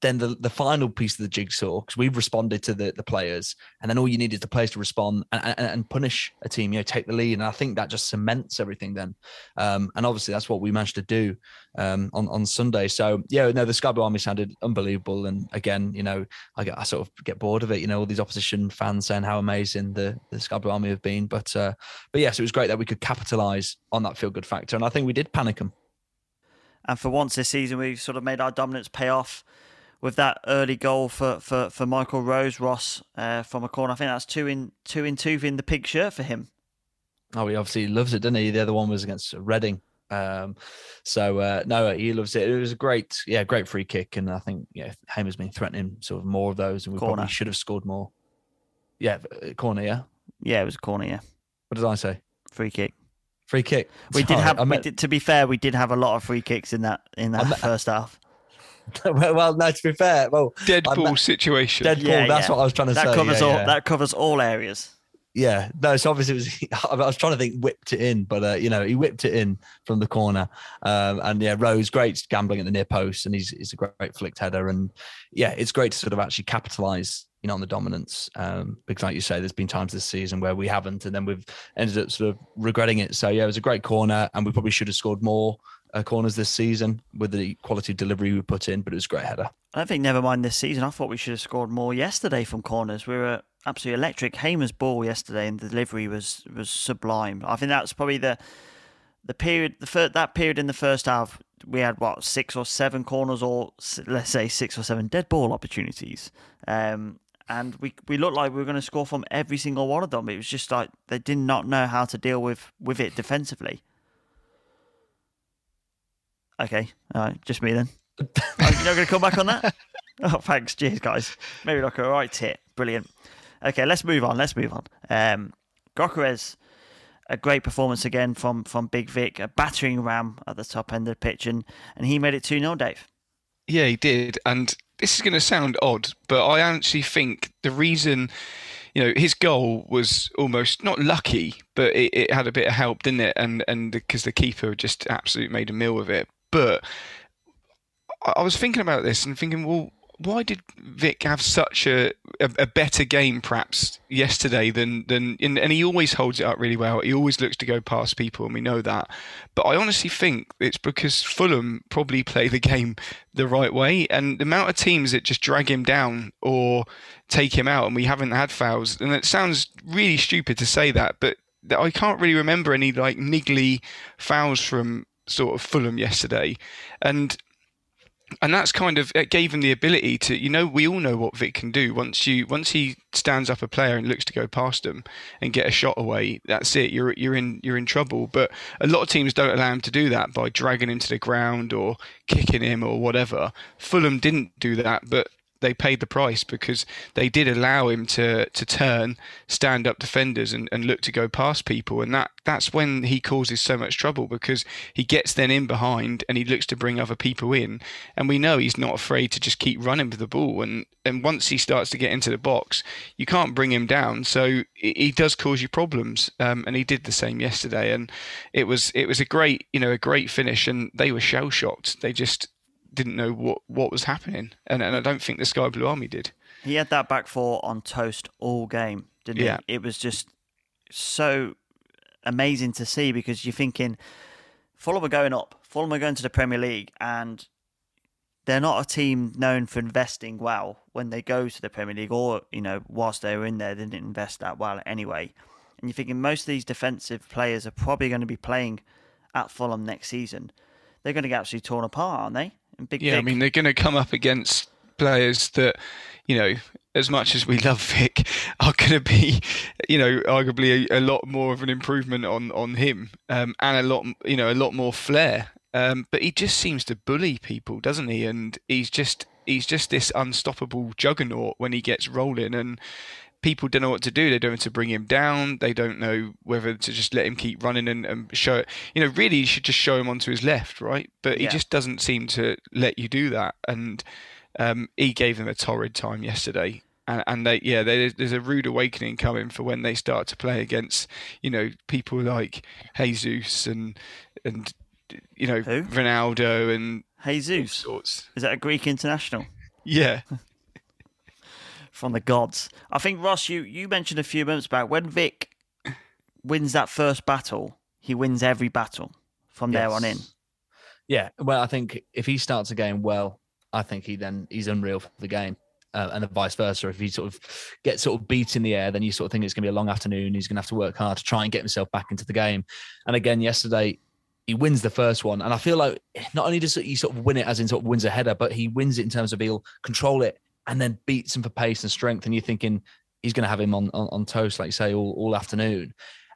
then the, the final piece of the jigsaw because we've responded to the, the players and then all you need is the players to respond and, and, and, punish a team you know take the lead and i think that just cements everything then. Um, and obviously that's what we managed to do um, on, on sunday. So yeah no the Sky Blue army sounded unbelievable and again you know I, get, I sort of get bored of it you know all these opposition fans saying how amazing the, the Sky Blue army have been but uh, but yes it was great that we could capitalize on that feel good factor and i think we did panic them and for once this season we've sort of made our dominance pay off with that early goal for, for, for Michael Rose Ross uh, from a corner. I think that's two in two in two in the pig shirt for him. Oh, he obviously loves it, doesn't he? The other one was against Reading. Um, so uh, no, he loves it. It was a great, yeah, great free kick, and I think yeah, Hamer's been threatening sort of more of those, and we corner. probably should have scored more. Yeah, uh, corner, yeah, yeah, it was a corner, yeah. What did I say? Free kick. Free kick. We *laughs* Sorry, did have. Meant... We did, to be fair, we did have a lot of free kicks in that in that meant... first half. *laughs* well, no. To be fair, well, dead ball situation. dead ball. Yeah, that's yeah. what I was trying to that say. Covers yeah, all, That covers all areas. Yeah, no. So obviously, it was. *laughs* I was trying to think, whipped it in, but uh, you know, he whipped it in from the corner, um, and yeah, Rose, great gambling at the near post, and he's he's a great flicked header, and yeah, it's great to sort of actually capitalise you know, on the dominance. Um, because like you say, there's been times this season where we haven't, and then we've ended up sort of regretting it. So yeah, it was a great corner, and we probably should have scored more uh, corners this season with the quality delivery we put in, but it was a great header. I think never mind this season. I thought we should have scored more yesterday from corners. We were absolutely electric. Hamer's ball yesterday and the delivery was was sublime. I think that's probably the the period the that period in the first half. We had what six or seven corners, or let's say six or seven dead ball opportunities. Um, and we we looked like we were going to score from every single one of them. It was just like they did not know how to deal with with it defensively. Okay, all right, just me then. oh, you're not going to come back on that? *laughs* Oh, thanks. Cheers, guys. Maybe like a right tit. Brilliant. Okay, let's move on. Let's move on. Um, Gyökeres, a great performance again from from Big Vic, a battering ram at the top end of the pitch, and, and he made it 2 0, Dave. Yeah, he did. And this is going to sound odd, but I actually think the reason, you know, his goal was almost not lucky, but it, it had a bit of help, didn't it? And and because the keeper just absolutely made a meal of it. But I was thinking about this and thinking, well, why did Vic have such a, a, a better game perhaps yesterday than than and he always holds it up really well. He always looks to go past people, and we know that. But I honestly think it's because Fulham probably play the game the right way, and the amount of teams that just drag him down or take him out, and we haven't had fouls. And it sounds really stupid to say that, but I can't really remember any like niggly fouls from sort of Fulham yesterday, and and that's kind of it gave him the ability to you know we all know what Vic can do. Once you once he stands up a player and looks to go past them and get a shot away that's it. You're you're in you're in trouble. But a lot of teams don't allow him to do that by dragging him to the ground or kicking him or whatever. Fulham didn't do that but they paid the price because they did allow him to to turn, stand up defenders and, and look to go past people. And that, that's when he causes so much trouble because he gets then in behind and he looks to bring other people in. And we know he's not afraid to just keep running with the ball. And, and once he starts to get into the box, you can't bring him down. So he does cause you problems. Um, and he did the same yesterday. And it was it was a great, you know, a great finish and they were shell shocked. They just didn't know what, what was happening. And, and I don't think the Sky Blue Army did. He had that back four on toast all game, didn't Yeah. he? It was just so amazing to see because you're thinking Fulham are going up, Fulham are going to the Premier League, and they're not a team known for investing well when they go to the Premier League, or you know, whilst they were in there, they didn't invest that well anyway. And you're thinking most of these defensive players are probably going to be playing at Fulham next season. They're going to get absolutely torn apart, aren't they? And Big Yeah, I mean, they're going to come up against players that, you know, as much as we love Vic, *laughs* are going to be, you know, arguably a, a lot more of an improvement on on him, um, and a lot, you know, a lot more flair. Um, but he just seems to bully people, doesn't he? And he's just he's just this unstoppable juggernaut when he gets rolling, and people don't know what to do. They don't know to bring him down. They don't know whether to just let him keep running and, and show it. You know, really, you should just show him onto his left, right? But he just doesn't seem to let you do that. And um, he gave them a torrid time yesterday. And, and they, yeah, they, there's a rude awakening coming for when they start to play against, you know, people like Jesus and and you know Who? Ronaldo and Jesus. sorts. Is that a Greek international? Yeah, *laughs* from the gods. I think Ross, you you mentioned a few moments back when Vic wins that first battle, he wins every battle from there on in. Yeah, well, I think if he starts a game well, I think he then he's unreal for the game, uh, and vice versa. If he sort of gets sort of beat in the air, then you sort of think it's going to be a long afternoon. He's going to have to work hard to try and get himself back into the game. And again, yesterday he wins the first one, and I feel like not only does he sort of win it as in sort of wins a header, but he wins it in terms of he'll control it and then beats him for pace and strength. And you're thinking he's going to have him on, on on toast, like you say, all all afternoon.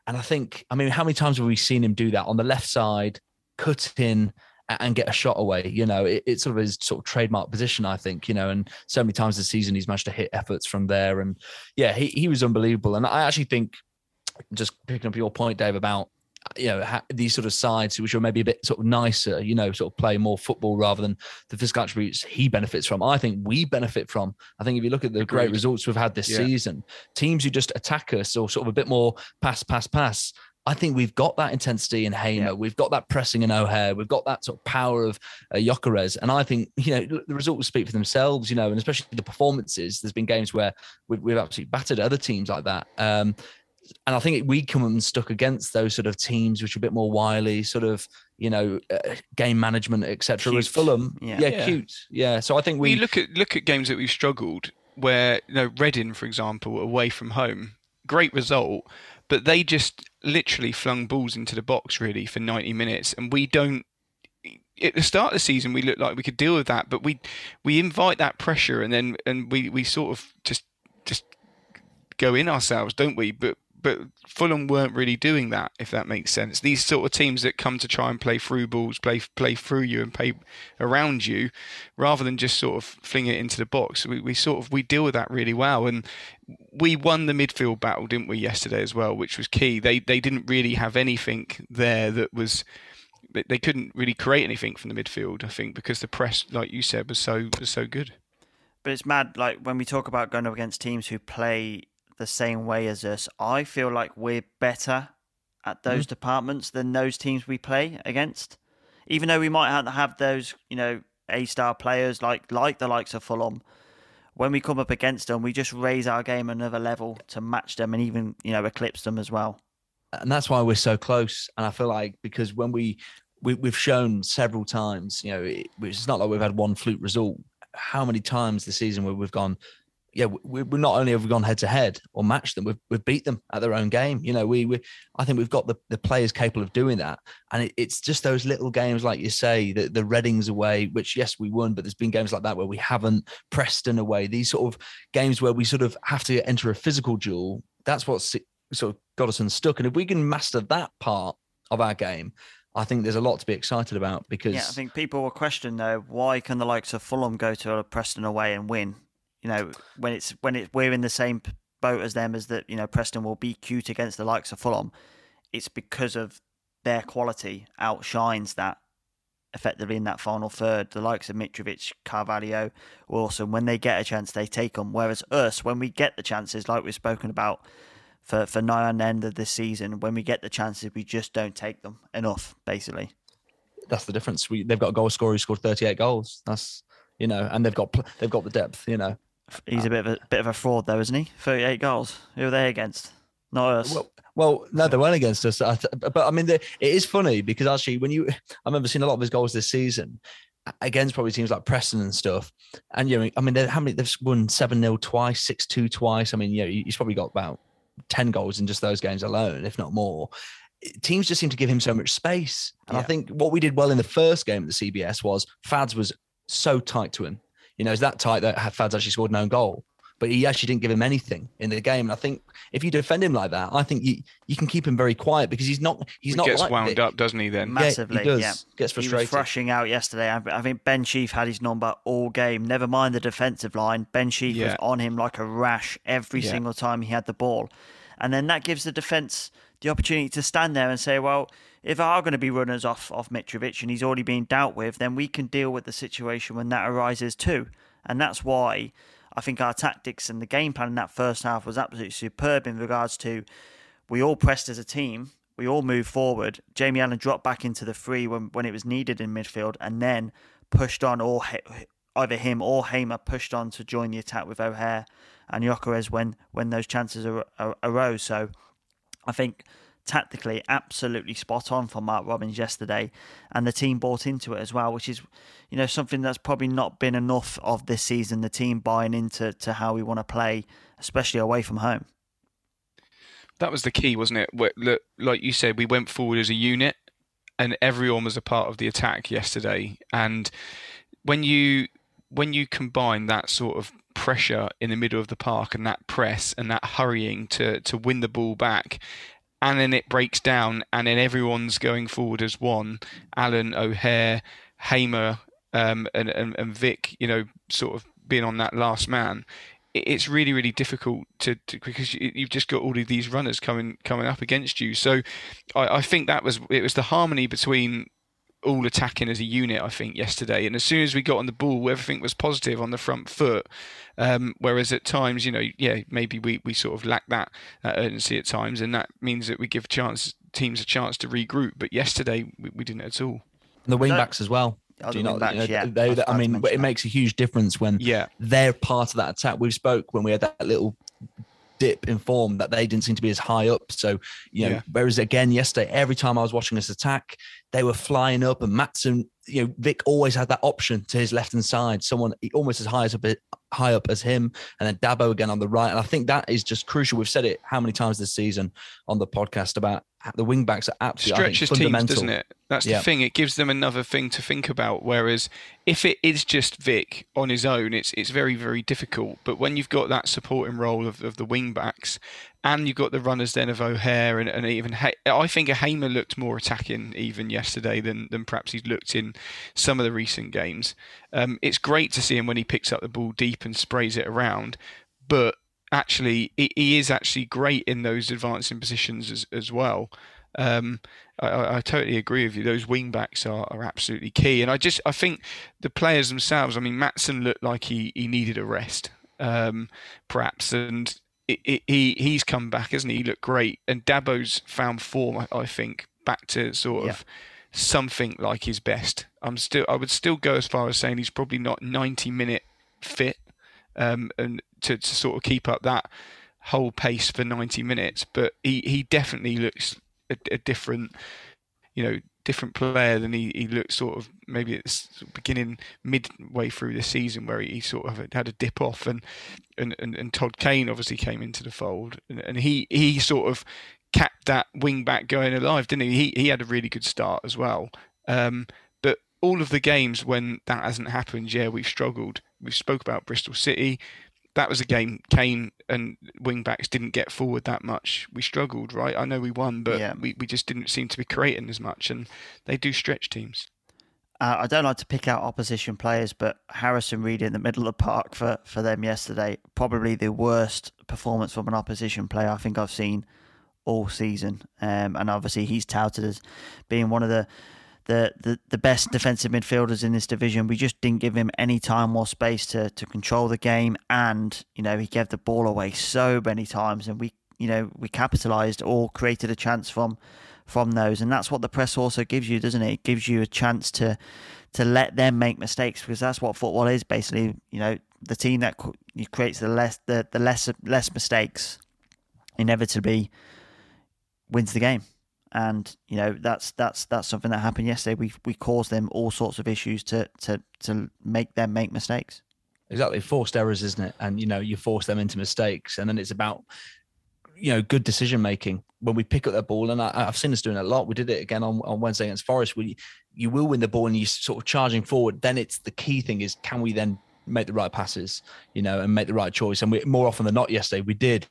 And I think, I mean, how many times have we seen him do that on the left side, cut in and get a shot away? You know, it, it's sort of his sort of trademark position, I think, you know, and so many times this season he's managed to hit efforts from there. And yeah, he, he was unbelievable. And I actually think, just picking up your point, Dave, about you know ha- these sort of sides which are maybe a bit sort of nicer you know sort of play more football rather than the physical attributes he benefits from i think we benefit from i think if you look at the great results we've had this Yeah. season teams who just attack us or sort of a bit more pass pass pass I think we've got that intensity in Hamer. Yeah. We've got that pressing in O'Hare. We've got that sort of power of uh, Gyökeres. And I think, you know, the results speak for themselves, you know, and especially the performances. There's been games where we've, we've absolutely battered other teams like that. Um, and I think we come unstuck against those sort of teams which are a bit more wily, sort of, you know, uh, game management, etc. As Cute. Fulham, Yeah. yeah. Yeah. cute, yeah. So I think we we, look at look at games that we've struggled where you know Reading, for example, away from home, great result, but they just literally flung balls into the box really for 90 minutes, and we don't. At the start of the season, we looked like we could deal with that, but we we invite that pressure, and then and we we sort of just just go in ourselves, don't we? But but Fulham weren't really doing that, if that makes sense. These sort of teams that come to try and play through balls, play play through you and play around you, rather than just sort of fling it into the box. We, we sort of we deal with that really well, and we won the midfield battle, didn't we, yesterday as well, which was key. They they didn't really have anything there that was they couldn't really create anything from the midfield. I think because the press, like you said, was so was so good. But it's mad. Like when we talk about going up against teams who play the same way as us, I feel like we're better at those mm-hmm. departments than those teams we play against. Even though we might have, have those, you know, A star players like like the likes of Fulham, when we come up against them, we just raise our game another level to match them and even, you know, eclipse them as well. And that's why we're so close. And I feel like because when we, we have shown several times, you know, it, it's not like we've had one fluke result. How many times this season where we've gone, yeah, we, we not only have we gone head to head or matched them, we've, we've beat them at their own game. You know, we, we I think we've got the, the players capable of doing that. And it, it's just those little games, like you say, the, the Readings away, which, yes, we won, but there's been games like that where we haven't, Preston away, these sort of games where we sort of have to enter a physical duel. That's what's sort of got us unstuck. And if we can master that part of our game, I think there's a lot to be excited about because yeah, I think people will question though why can the likes of Fulham go to Preston away and win you know, when it's when it's we're in the same boat as them as that, you know, Preston will be cute against the likes of Fulham. It's because of their quality outshines that effectively in that final third. The likes of Mitrovic, Carvalho, Wilson, when they get a chance, they take them. Whereas us, when we get the chances, like we've spoken about for for nigh on the end of this season, when we get the chances, we just don't take them enough. Basically, that's the difference. We they've got a goal scorer who scored 38 goals. That's you know, and they've got they've got the depth. You know, He's a bit of a bit of a fraud, though, isn't he? Thirty-eight goals. Who are they against? Not us. Well, well no, they weren't against us. But I mean, it is funny because actually, when you, I remember seeing a lot of his goals this season against probably teams like Preston and stuff. And you know, I mean, how many they've won seven 0 twice, six two twice. I mean, you know, he's probably got about ten goals in just those games alone, if not more. Teams just seem to give him so much space. And yeah. I think what we did well in the first game at the CBS was Fads was so tight to him you know, it's that tight that Fads actually scored no goal. But he actually didn't give him anything in the game. And I think if you defend him like that, I think you, you can keep him very quiet because he's not he's he not gets like wound up, doesn't he? Then massively, yeah, he does. yeah. Gets frustrated. He was thrashing out yesterday. I, think Ben Sheaf had his number all game. Never mind the defensive line. Ben Sheaf yeah. was on him like a rash every yeah. single time he had the ball, and then that gives the defense the opportunity to stand there and say, well, if there are going to be runners off off Mitrovic and he's already been dealt with, then we can deal with the situation when that arises too. And that's why I think our tactics and the game plan in that first half was absolutely superb in regards to we all pressed as a team, we all moved forward. Jamie Allen dropped back into the free when, when it was needed in midfield and then pushed on, or either him or Hamer pushed on to join the attack with O'Hare and Gyökeres when, when those chances ar- ar- arose. So I think tactically absolutely spot on for Mark Robins yesterday, and the team bought into it as well, which is, you know, something that's probably not been enough of this season. The team buying into to how we want to play, especially away from home. That was the key, wasn't it? Like you said, we went forward as a unit, and everyone was a part of the attack yesterday. And when you when you combine that sort of pressure in the middle of the park and that press and that hurrying to to win the ball back and then it breaks down, and then everyone's going forward as one. Allen O'Hare, Hamer, um, and, and, and Vic, you know, sort of being on that last man. It's really, really difficult to, to because you've just got all of these runners coming coming up against you. So, I, I think that was it was the harmony between all attacking as a unit, I think, yesterday. And as soon as we got on the ball, everything was positive on the front foot. Um, whereas at times, you know, yeah, maybe we, we sort of lack that uh, urgency at times, and that means that we give chance teams a chance to regroup. But yesterday, we, we didn't at all. And the wing backs as well. Do you know, backs, you know yeah. they, they, I mean, it makes a huge difference when yeah. they're part of that attack. We spoke when we had that little dip in form that they didn't seem to be as high up. So, you know, yeah. whereas again yesterday, every time I was watching this attack, they were flying up and Maatsen, you know, Vic always had that option to his left hand side, someone almost as high as a bit high up as him, and then Dabo again on the right. And I think that is just crucial. We've said it how many times this season on the podcast about the wing backs are absolutely stretches teams, doesn't it? That's Yeah. the thing. It gives them another thing to think about. Whereas if it is just Vic on his own, it's it's very very difficult. But when you've got that supporting role of, of the wing backs, and you've got the runners then of O'Hare and, and even I think a Hamer looked more attacking even yesterday than than perhaps he's looked in some of the recent games. Um, it's great to see him when he picks up the ball deep and sprays it around, but actually he, is actually great in those advancing positions as, as well. Um, I- I, I totally agree with you. Those wing backs are, are absolutely key, and I just I think the players themselves. I mean, Maatsen looked like he, he needed a rest, um, perhaps, and it, it, he he's come back, hasn't he? He looked great, and Dabo's found form. I, I think back to sort of something like his best. I'm still I would still go as far as saying he's probably not 90 minute fit, um, and to, to sort of keep up that whole pace for 90 minutes. But he, he definitely looks a, a different, you know, different player than he, he looked sort of maybe at the beginning midway through the season where he sort of had a dip off and and, and, and Todd Kane obviously came into the fold and, and he he sort of kept that wing back going alive didn't he? He, he had a really good start as well. Um, but all of the games when that hasn't happened yeah we've struggled. We've spoke about Bristol City that was a game Kane and wing backs didn't get forward that much. We struggled, right? I know we won, but Yeah. we, we just didn't seem to be creating as much, and they do stretch teams. Uh, I don't like to pick out opposition players, but Harrison Reed in the middle of the park for, for them yesterday, probably the worst performance from an opposition player I think I've seen all season. Um, and obviously he's touted as being one of the, the, the, the best defensive midfielders in this division. We just didn't give him any time or space to, to control the game, and you know he gave the ball away so many times, and we you know we capitalised or created a chance from from those, and that's what the press also gives you, doesn't it? It gives you a chance to to let them make mistakes because that's what football is basically. You know, the team that creates the less the, the less less mistakes inevitably wins the game. And you know that's that's that's something that happened yesterday. We we caused them all sorts of issues to to to make them make mistakes. Exactly, forced errors, isn't it? And you know, you force them into mistakes, and then it's about you know good decision making when we pick up the ball. And I, I've seen us doing a lot. We did it again on, on Wednesday against Forest. We you will win the ball and you sort of charging forward. Then it's the key thing is can we then make the right passes, you know, and make the right choice. And we more often than not yesterday we did.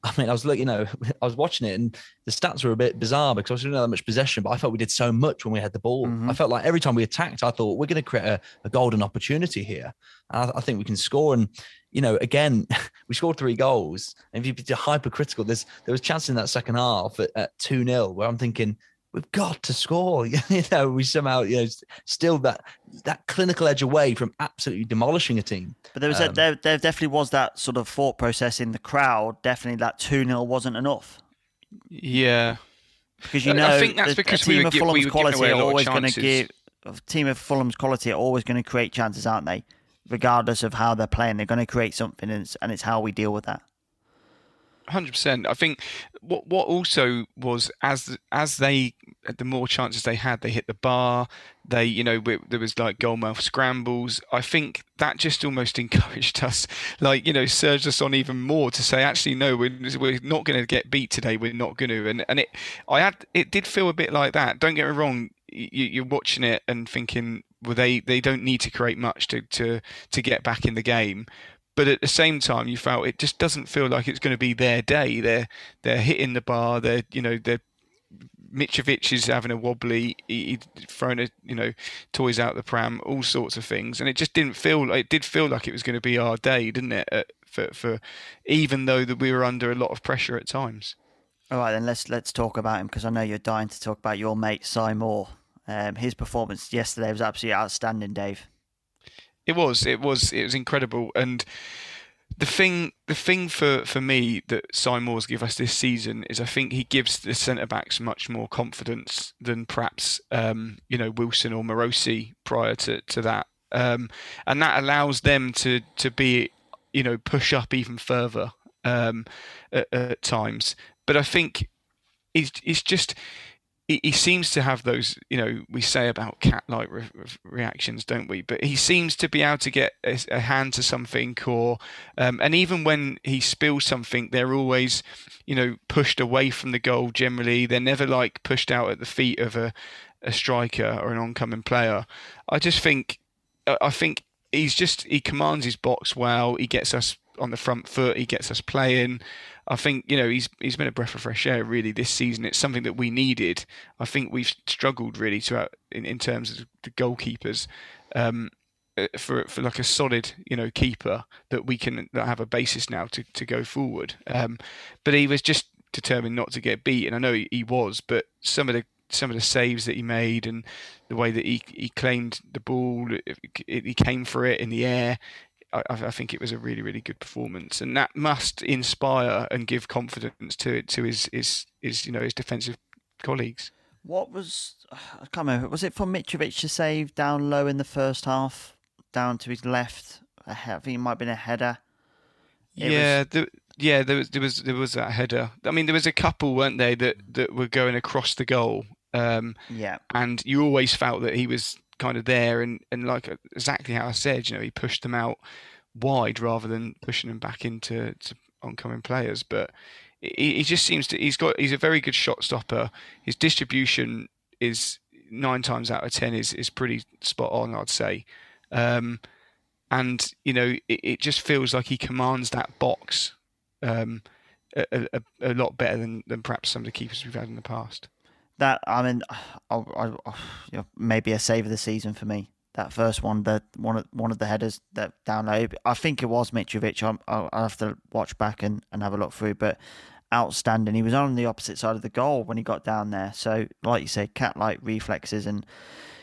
*laughs* I mean, I was looking, you know, *laughs* I was watching it and the stats were a bit bizarre because I was doing that much possession, but I felt we did so much when we had the ball. I mm-hmm. felt like every time we attacked, I thought we're going to create a, a golden opportunity here. And I, I think we can score. And, you know, again, *laughs* we scored three goals. And if you're hypercritical, there's there was chances in that second half at, at 2 0 where I'm thinking, we've got to score. *laughs* you know, we somehow, you know, still that that clinical edge away from absolutely demolishing a team. But there was Um, a, there, there definitely was that sort of thought process in the crowd. Definitely that two 0 wasn't enough Yeah, because you I- know I think that's the- because a we team were of gi- we Fulham's quality are always going to give a team of Fulham's quality are always going to create chances, aren't they? Regardless of how they're playing, they're going to create something, and it's, and it's how we deal with that. hundred percent. I think what what also was as as they Uh, the more chances they had, they hit the bar. They you know we- there was like goalmouth scrambles. I think that just almost *laughs* encouraged us, like you know, surged us on even more to say actually no, we're we're not going to get beat today. We're not going to. And and it I had it did feel a bit like that. Don't get me wrong. You, you're watching it and thinking, well, they, they don't need to create much to, to, to get back in the game but at the same time you felt it just doesn't feel like it's going to be their day they're they're hitting the bar they're you know they're Mitrovic is having a wobbly he, he throwing a you know toys out the pram all sorts of things and it just didn't feel it did feel like it was going to be our day didn't it uh, for for even though that we were under a lot of pressure at times All right, then let's let's talk about him because I know you're dying to talk about your mate Cy Moore. Um, his performance yesterday was absolutely outstanding, Dave. It was. It was. It was incredible. And the thing, the thing for for me that Simon Moore's give us this season is, I think he gives the centre backs much more confidence than perhaps um, you know Wilson or Marosi prior to to that, um, and that allows them to to be you know push up even further um, at, at times. But I think it's it's just he, seems to have those, you know, we say about cat-like re- reactions, don't we? But he seems to be able to get a, a hand to something, or um, and even when he spills something, they're always, you know, pushed away from the goal. Generally, they're never like pushed out at the feet of a, a striker or an oncoming player. I just think, I think he's just he commands his box well. He gets us on the front foot. He gets us playing. I think you know he's he's been a breath of fresh air really this season. It's something that we needed. I think we've struggled really to in, in terms of the goalkeepers um, uh, for for like a solid you know keeper that we can that have a basis now to to go forward. Um, but he was just determined not to get beat, and I know he, he was. But some of the some of the saves that he made and the way that he he claimed the ball, it, it, he came for it in the air. I, I, think it was a really, really good performance, and that must inspire and give confidence to to his his, his you know his defensive colleagues. What was I can't remember. Was it for Mitrovic to save down low in the first half, down to his left? I think it might have been a header. It yeah, was... the, yeah, there was there was there was that header. I mean, there was a couple, weren't they, that that were going across the goal. Um, yeah, and you always felt that he was kind of there and, and like exactly how I said, you know, he pushed them out wide rather than pushing them back into to oncoming players. But he, he just seems to he's got he's a very good shot stopper. His distribution is nine times out of ten is is pretty spot on, I'd say. Um, and you know, it, it, just feels like he commands that box um, a, a, a lot better than, than perhaps some of the keepers we've had in the past that I mean, *sighs* I'll, I'll, *sighs* you know, maybe a save of the season for me. That first one, the one of one of the headers that down low. I think it was Mitrovic. I'll, I'll have to watch back and, and have a look through, but outstanding. He was on the opposite side of the goal when he got down there. So, like you say, cat-like reflexes, and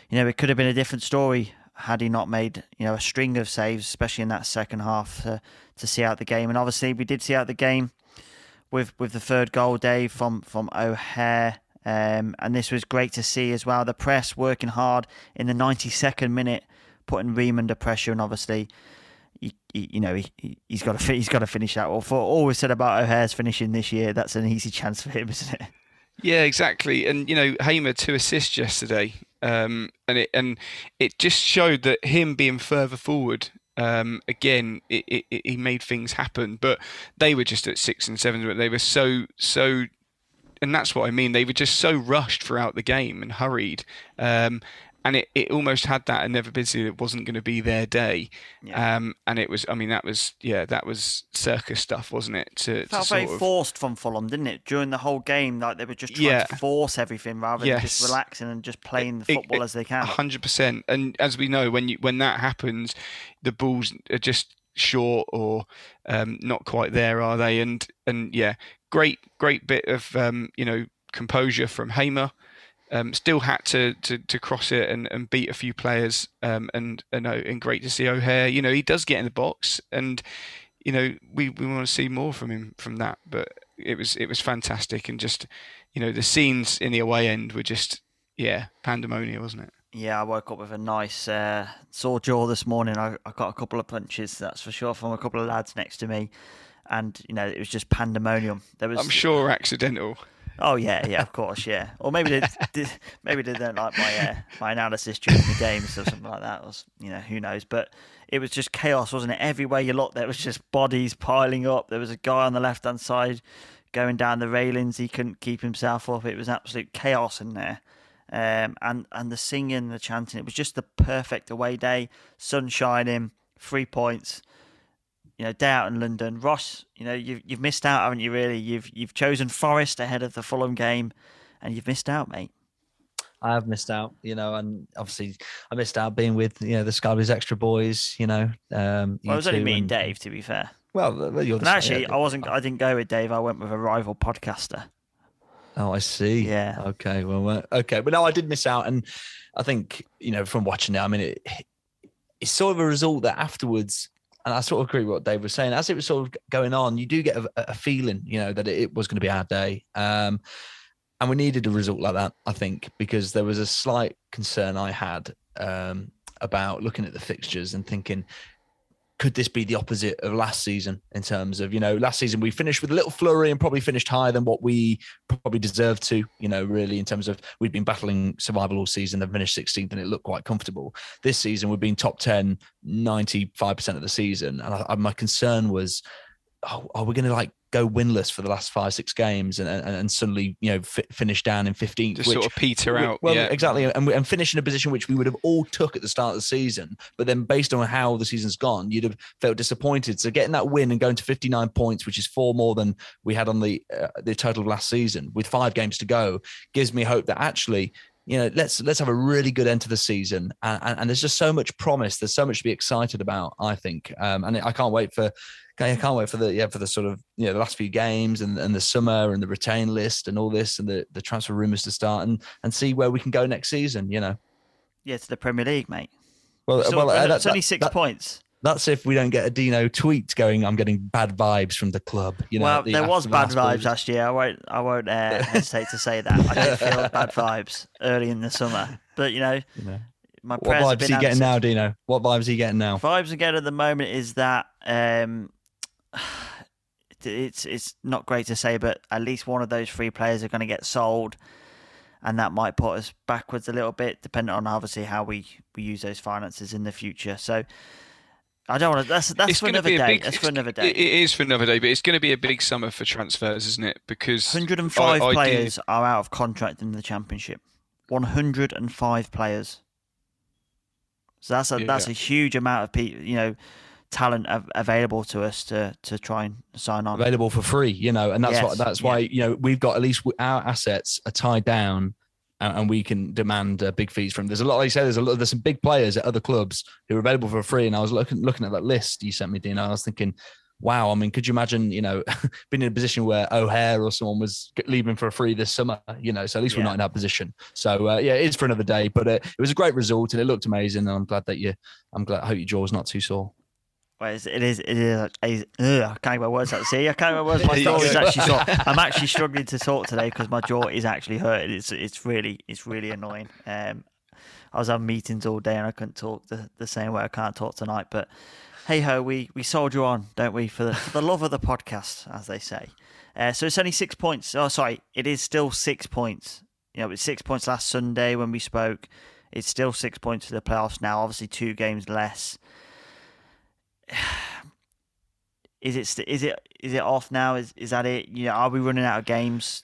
you know, it could have been a different story had he not made you know a string of saves, especially in that second half to, to see out the game. And obviously, we did see out the game with with the third goal, Dave from from O'Hare. Um, and this was great to see as well. The press working hard in the 92nd minute, putting Ream under pressure, and obviously, he, he, you know, he, he's got to he's got to finish that. Well, for all we said about O'Hare's finishing this year, that's an easy chance for him, isn't it? Yeah, exactly. And you know, Hamer two assists yesterday, um, and it and it just showed that him being further forward um, again, it, it, it, he made things happen, but they were just at six and seven. They were so so and that's what I mean. They were just so rushed throughout the game and hurried. Um, and it, it almost had that inevitability that it wasn't going to be their day. Yeah. Um, and it was, I mean, that was, yeah, that was circus stuff, wasn't it? To, it felt to very of... forced from Fulham, didn't it? During the whole game, like they were just trying yeah. to force everything rather yes. than just relaxing and just playing the football it, it, as they can. hundred percent. And as we know, when you when that happens, the balls are just short or um, not quite there, are they? And and yeah, great great bit of um, you know composure from Hamer. Um, still had to, to, to cross it and, and beat a few players um, and and, uh, and great to see O'Hare. You know he does get in the box and you know we, we want to see more from him from that. But it was it was fantastic and just you know the scenes in the away end were just yeah pandemonium, wasn't it? Yeah, I woke up with a nice uh, sore jaw this morning. I, I got a couple of punches, that's for sure, from a couple of lads next to me, and you know it was just pandemonium. There was, I'm sure, accidental. Oh yeah, yeah, of course, yeah. Or maybe they *laughs* did, maybe they don't like my uh, my analysis during the games or something like that. Was you know who knows? But it was just chaos, wasn't it? Everywhere you looked, there was just bodies piling up. There was a guy on the left hand side going down the railings. He couldn't keep himself up. It was absolute chaos in there um, and and the singing, the chanting. It was just the perfect away day, sun shining, three points. You know, day out in London. Ross, you know, you've you've missed out, haven't you? Really, you've you've chosen Forest ahead of the Fulham game, and you've missed out, mate. I have missed out, you know, and obviously I missed out being with you know the Blues Extra boys, you know. Um, well, it was only me and Dave, to be fair. Well, you're the actually, yeah. I wasn't. I didn't go with Dave. I went with a rival podcaster. Oh, I see. Yeah. Okay. Well, okay. But no, I did miss out, and I think you know from watching it, I mean, it, it's sort of a result that afterwards, and I sort of agree with what Dave was saying. As it was sort of going on, you do get a, a feeling, you know, that it was going to be our day. Um, and we needed a result like that, I think, because there was a slight concern I had um, about looking at the fixtures and thinking could this be the opposite of last season in terms of you know last season we finished with a little flurry and probably finished higher than what we probably deserved to you know really in terms of we'd been battling survival all season and finished 16th and it looked quite comfortable. This season we've been top 10 95% of the season. And I, I, my concern was oh, are we going to like go winless for the last five six games and and, and suddenly you know f- finish down in 15th Just sort of peter out well yeah. exactly and, and finish in a position which we would have all took at the start of the season but then based on how the season's gone you'd have felt disappointed so getting that win and going to 59 points which is four more than we had on the uh, the total of last season with five games to go gives me hope that actually you know, let's let's have a really good end to the season, and, and, and, there's just so much promise. There's so much to be excited about. I think, um, and I can't wait for I can't wait for the yeah for the sort of you know the last few games and, and the summer and the retain list and all this and the, the transfer rumors to start and and see where we can go next season. You know. Yeah, to the Premier League, mate. Well, so, well, uh, that's only six that, points. That's if we don't get a Dino tweet going. I'm getting bad vibes from the club. You know, well, the, there was bad vibes last year. I won't. I won't uh, *laughs* hesitate to say that. I did feel bad vibes early in the summer, but you know, you know my what vibes are you getting now, Dino? What vibes are you getting now? Vibes I get at the moment is that um, *sighs* it's it's not great to say, but at least one of those three players are going to get sold, and that might put us backwards a little bit, depending on obviously how we, we use those finances in the future. So. I don't want to. That's that's it's for another day. Big, that's for another day. It is for another day, but it's going to be a big summer for transfers, isn't it? Because 105 I, I players are out of contract in the championship. 105 players. So that's a yeah. that's a huge amount of people. You know, talent av- available to us to to try and sign on. Available for free, you know, and that's yes. what that's why you know we've got at least our assets are tied down. And, and we can demand uh, big fees from. There's a lot, like you say, there's a lot. There's some big players at other clubs who are available for free. And I was looking looking at that list you sent me, Dean. I was thinking, wow, I mean, could you imagine, you know, *laughs* being in a position where O'Hare or someone was leaving for free this summer, you know, so at least yeah. we're not in that position. So, uh, yeah, it is for another day, but uh, it was a great result and it looked amazing. And I'm glad that you, I'm glad, I hope your jaw's not too sore. Well, it is. It is. It is ugh, I can't get my words out. See, I can't get my words. My *laughs* jaw is actually sore. I'm actually struggling to talk today because my jaw is actually hurting. It's it's really it's really annoying. Um, I was having meetings all day and I couldn't talk the, the same way I can't talk tonight. But hey ho, we we soldier on, don't we? For the, for the love of the podcast, as they say. Uh, so it's only six points. Oh, sorry, it is still six points. You know, it's six points last Sunday when we spoke. It's still six points for the playoffs now. Obviously, two games less. Is it is it is it off now? Is is that it? You know, are we running out of games?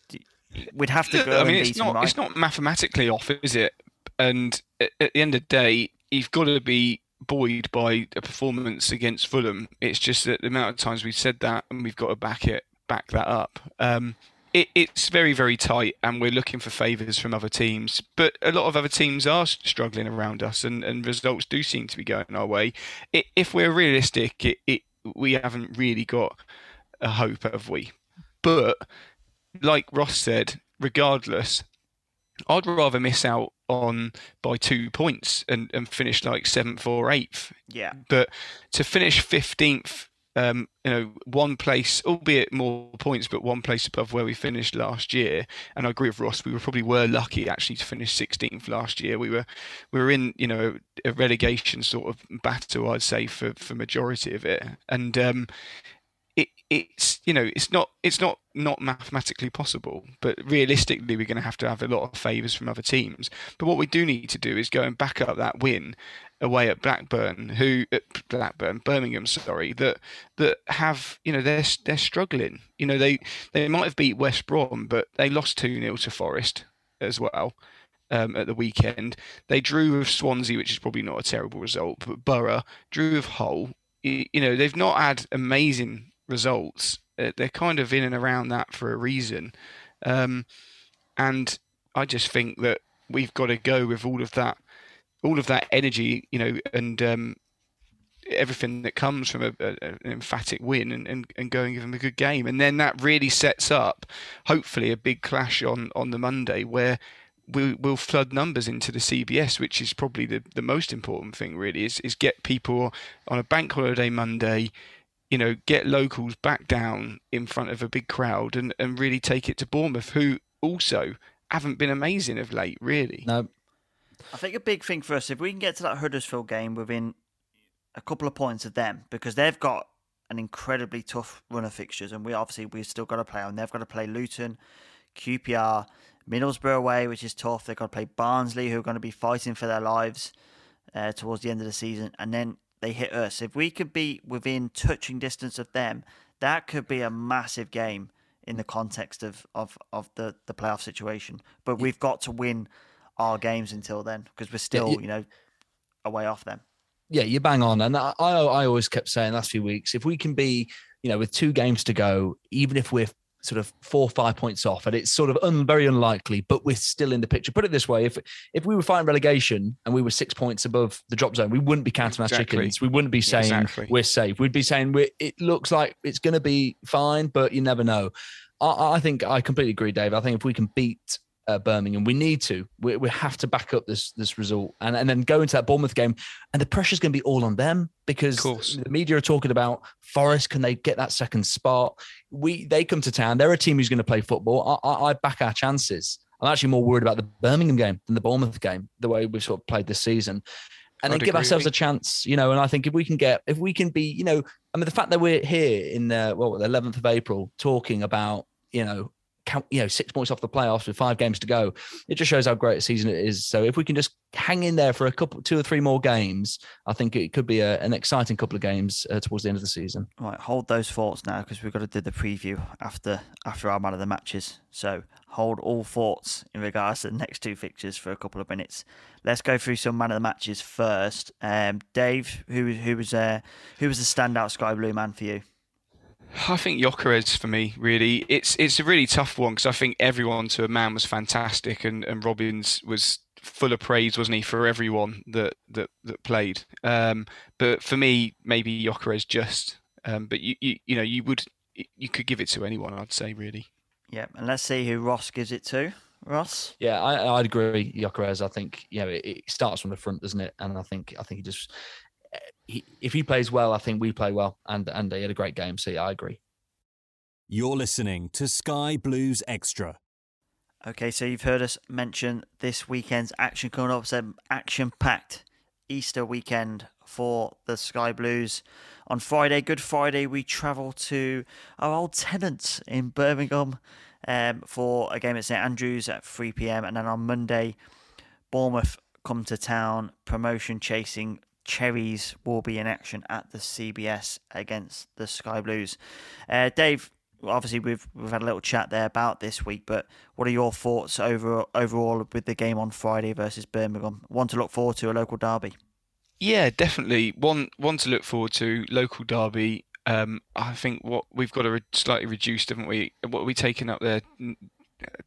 We'd have to go. I mean, it's not right? it's not mathematically off, is it? And at, at the end of the day, you've got to be buoyed by a performance against Fulham. It's just that the amount of times we've said that, and we've got to back it back that up. Um, it, it's very, very tight, and we're looking for favours from other teams. But a lot of other teams are struggling around us, and, and results do seem to be going our way. It, if we're realistic, it, it, we haven't really got a hope, have we? But like Ross said, regardless, I'd rather miss out on by two points and, and finish like seventh or eighth. Yeah. But to finish fifteenth um, you know, one place, albeit more points, but one place above where we finished last year. And I agree with Ross. We were probably were lucky actually to finish 16th last year. We were we were in you know a relegation sort of battle, I'd say, for for majority of it. And um, it it's you know it's not it's not not mathematically possible, but realistically we're going to have to have a lot of favours from other teams. But what we do need to do is go and back up that win away at Blackburn, who at Blackburn, Birmingham, sorry, that that have you know they're they're struggling. You know they they might have beat West Brom, but they lost two 0 to Forest as well. Um, at the weekend, they drew with Swansea, which is probably not a terrible result, but Borough drew with Hull. You, know they've not had amazing results. Uh, they're kind of in and around that for a reason, um, and I just think that we've got to go with all of that all of that energy, you know, and um, everything that comes from a, a, an emphatic win and, and, and going give them a good game. And then that really sets up, hopefully, a big clash on, on the Monday where we, will flood numbers into the CBS, which is probably the, the most important thing, really, is, is get people on a bank holiday Monday, you know, get locals back down in front of a big crowd and, and really take it to Bournemouth, who also haven't been amazing of late, really. No, I think a big thing for us, if we can get to that Huddersfield game within a couple of points of them because they've got an incredibly tough run of fixtures, and we obviously we've still got to play on. They've got to play Luton, QPR, Middlesbrough away, which is tough. They've got to play Barnsley, who are going to be fighting for their lives uh, towards the end of the season, and then they hit us. If we could be within touching distance of them, that could be a massive game in the context of of, of the, the playoff situation. But we've got to win our games until then because we're still, you know, away off them. Yeah, you bang on, and I I always kept saying last few weeks if we can be, you know, with two games to go, even if we're sort of four or five points off, and it's sort of un, very unlikely, but we're still in the picture. Put it this way: if if we were fighting relegation and we were six points above the drop zone, we wouldn't be counting exactly. our chickens. We wouldn't be saying exactly. we're safe. We'd be saying we it looks like it's going to be fine, but you never know. I, I think I completely agree, Dave. I think if we can beat uh, Birmingham. We need to. We, we have to back up this this result and, and then go into that Bournemouth game. And the pressure's going to be all on them because the media are talking about Forest. Can they get that second spot? We they come to town. They're a team who's going to play football. I, I, I back our chances. I'm actually more worried about the Birmingham game than the Bournemouth game, the way we've sort of played this season. And I'd then give ourselves a chance, you know. And I think if we can get, if we can be, you know, I mean, the fact that we're here in the well, the 11th of April talking about, you know, count, you know, six points off the playoffs with five games to go. It just shows how great a season it is. So if we can just hang in there for a couple, two or three more games, I think it could be a, an exciting couple of games uh, towards the end of the season. Right, hold those thoughts now because we've got to do the preview after after our man of the matches. So hold all thoughts in regards to the next two fixtures for a couple of minutes. Let's go through some man of the matches first. Um, Dave, who who was uh, who was the standout Sky Blue man for you? I think Gyökeres for me really. It's it's a really tough one because I think everyone to a man was fantastic and, and Robins was full of praise wasn't he for everyone that that that played. Um, but for me maybe Gyökeres just um, but you, you you know you would you could give it to anyone I'd say really. Yeah and let's see who Ross gives it to. Ross? Yeah I, I'd agree. Gyökeres I think you know it, it starts from the front doesn't it? And I think I think he just he, if he plays well, I think we play well, and and he had a great game. So yeah, I agree. You're listening to Sky Blues Extra. Okay, so you've heard us mention this weekend's action coming up. It's an action-packed Easter weekend for the Sky Blues. On Friday, Good Friday, we travel to our old tenants in Birmingham um, for a game at St Andrews at 3 pm, and then on Monday, Bournemouth come to town, promotion chasing Cherries will be in action at the CBS against the Sky Blues. Uh, Dave, obviously we've we've had a little chat there about this week, but what are your thoughts over overall with the game on Friday versus Birmingham? One to look forward to a local derby. Yeah, definitely one one to look forward to local derby. Um, I think what we've got to re- slightly reduced, haven't we? What are we taking up there?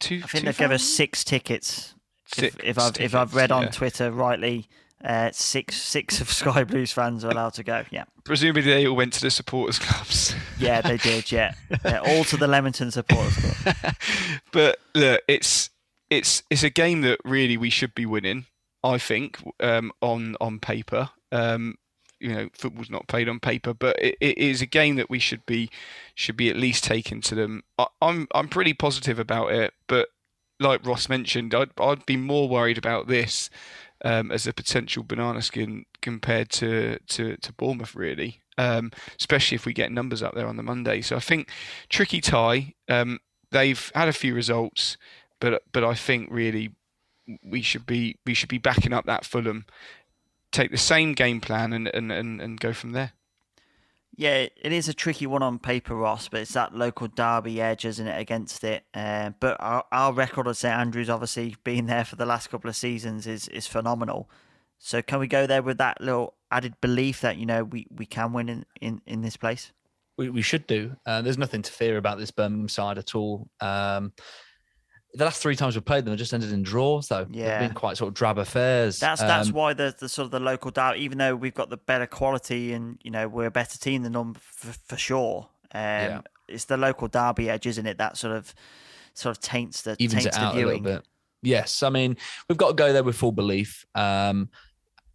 Two. I think they've given us six tickets. Six if, if I've tickets, if I've read yeah. on Twitter rightly, uh, six six of *laughs* Sky Blues fans are allowed to go. Yeah. Presumably they all went to the supporters clubs. yeah, they did. Yeah, *laughs* yeah all to the Leamington supporters club. *laughs* but look, it's it's it's a game that really we should be winning. I think um, on on paper. Um, you know, football's not played on paper, but it, it is a game that we should be should be at least taken to them. I, I'm I'm pretty positive about it, but like Ross mentioned, I'd I'd be more worried about this um, as a potential banana skin compared to to, to Bournemouth, really. Um, especially if we get numbers up there on the Monday. So I think tricky tie. Um, they've had a few results, but but I think really we should be we should be backing up that Fulham. Take the same game plan and, and, and, and go from there. Yeah, it is a tricky one on paper, Ross, but it's that local derby edge, isn't it, against it? Uh, but our, our record at St Andrews, obviously *laughs* being there for the last couple of seasons, is is phenomenal. So can we go there with that little added belief that you know we, we can win in, in, in this place? We, we should do. Uh, there's nothing to fear about this Birmingham side at all. Um, the last three times we've played them have just ended in draws, though. Yeah, They've been quite sort of drab affairs. That's um, that's why the, the sort of the local doubt, even though we've got the better quality and you know we're a better team than them for, for sure. Um, yeah. it's the local derby edge, isn't it? That sort of sort of taints the Evens taints the viewing. Yes, I mean we've got to go there with full belief. Um,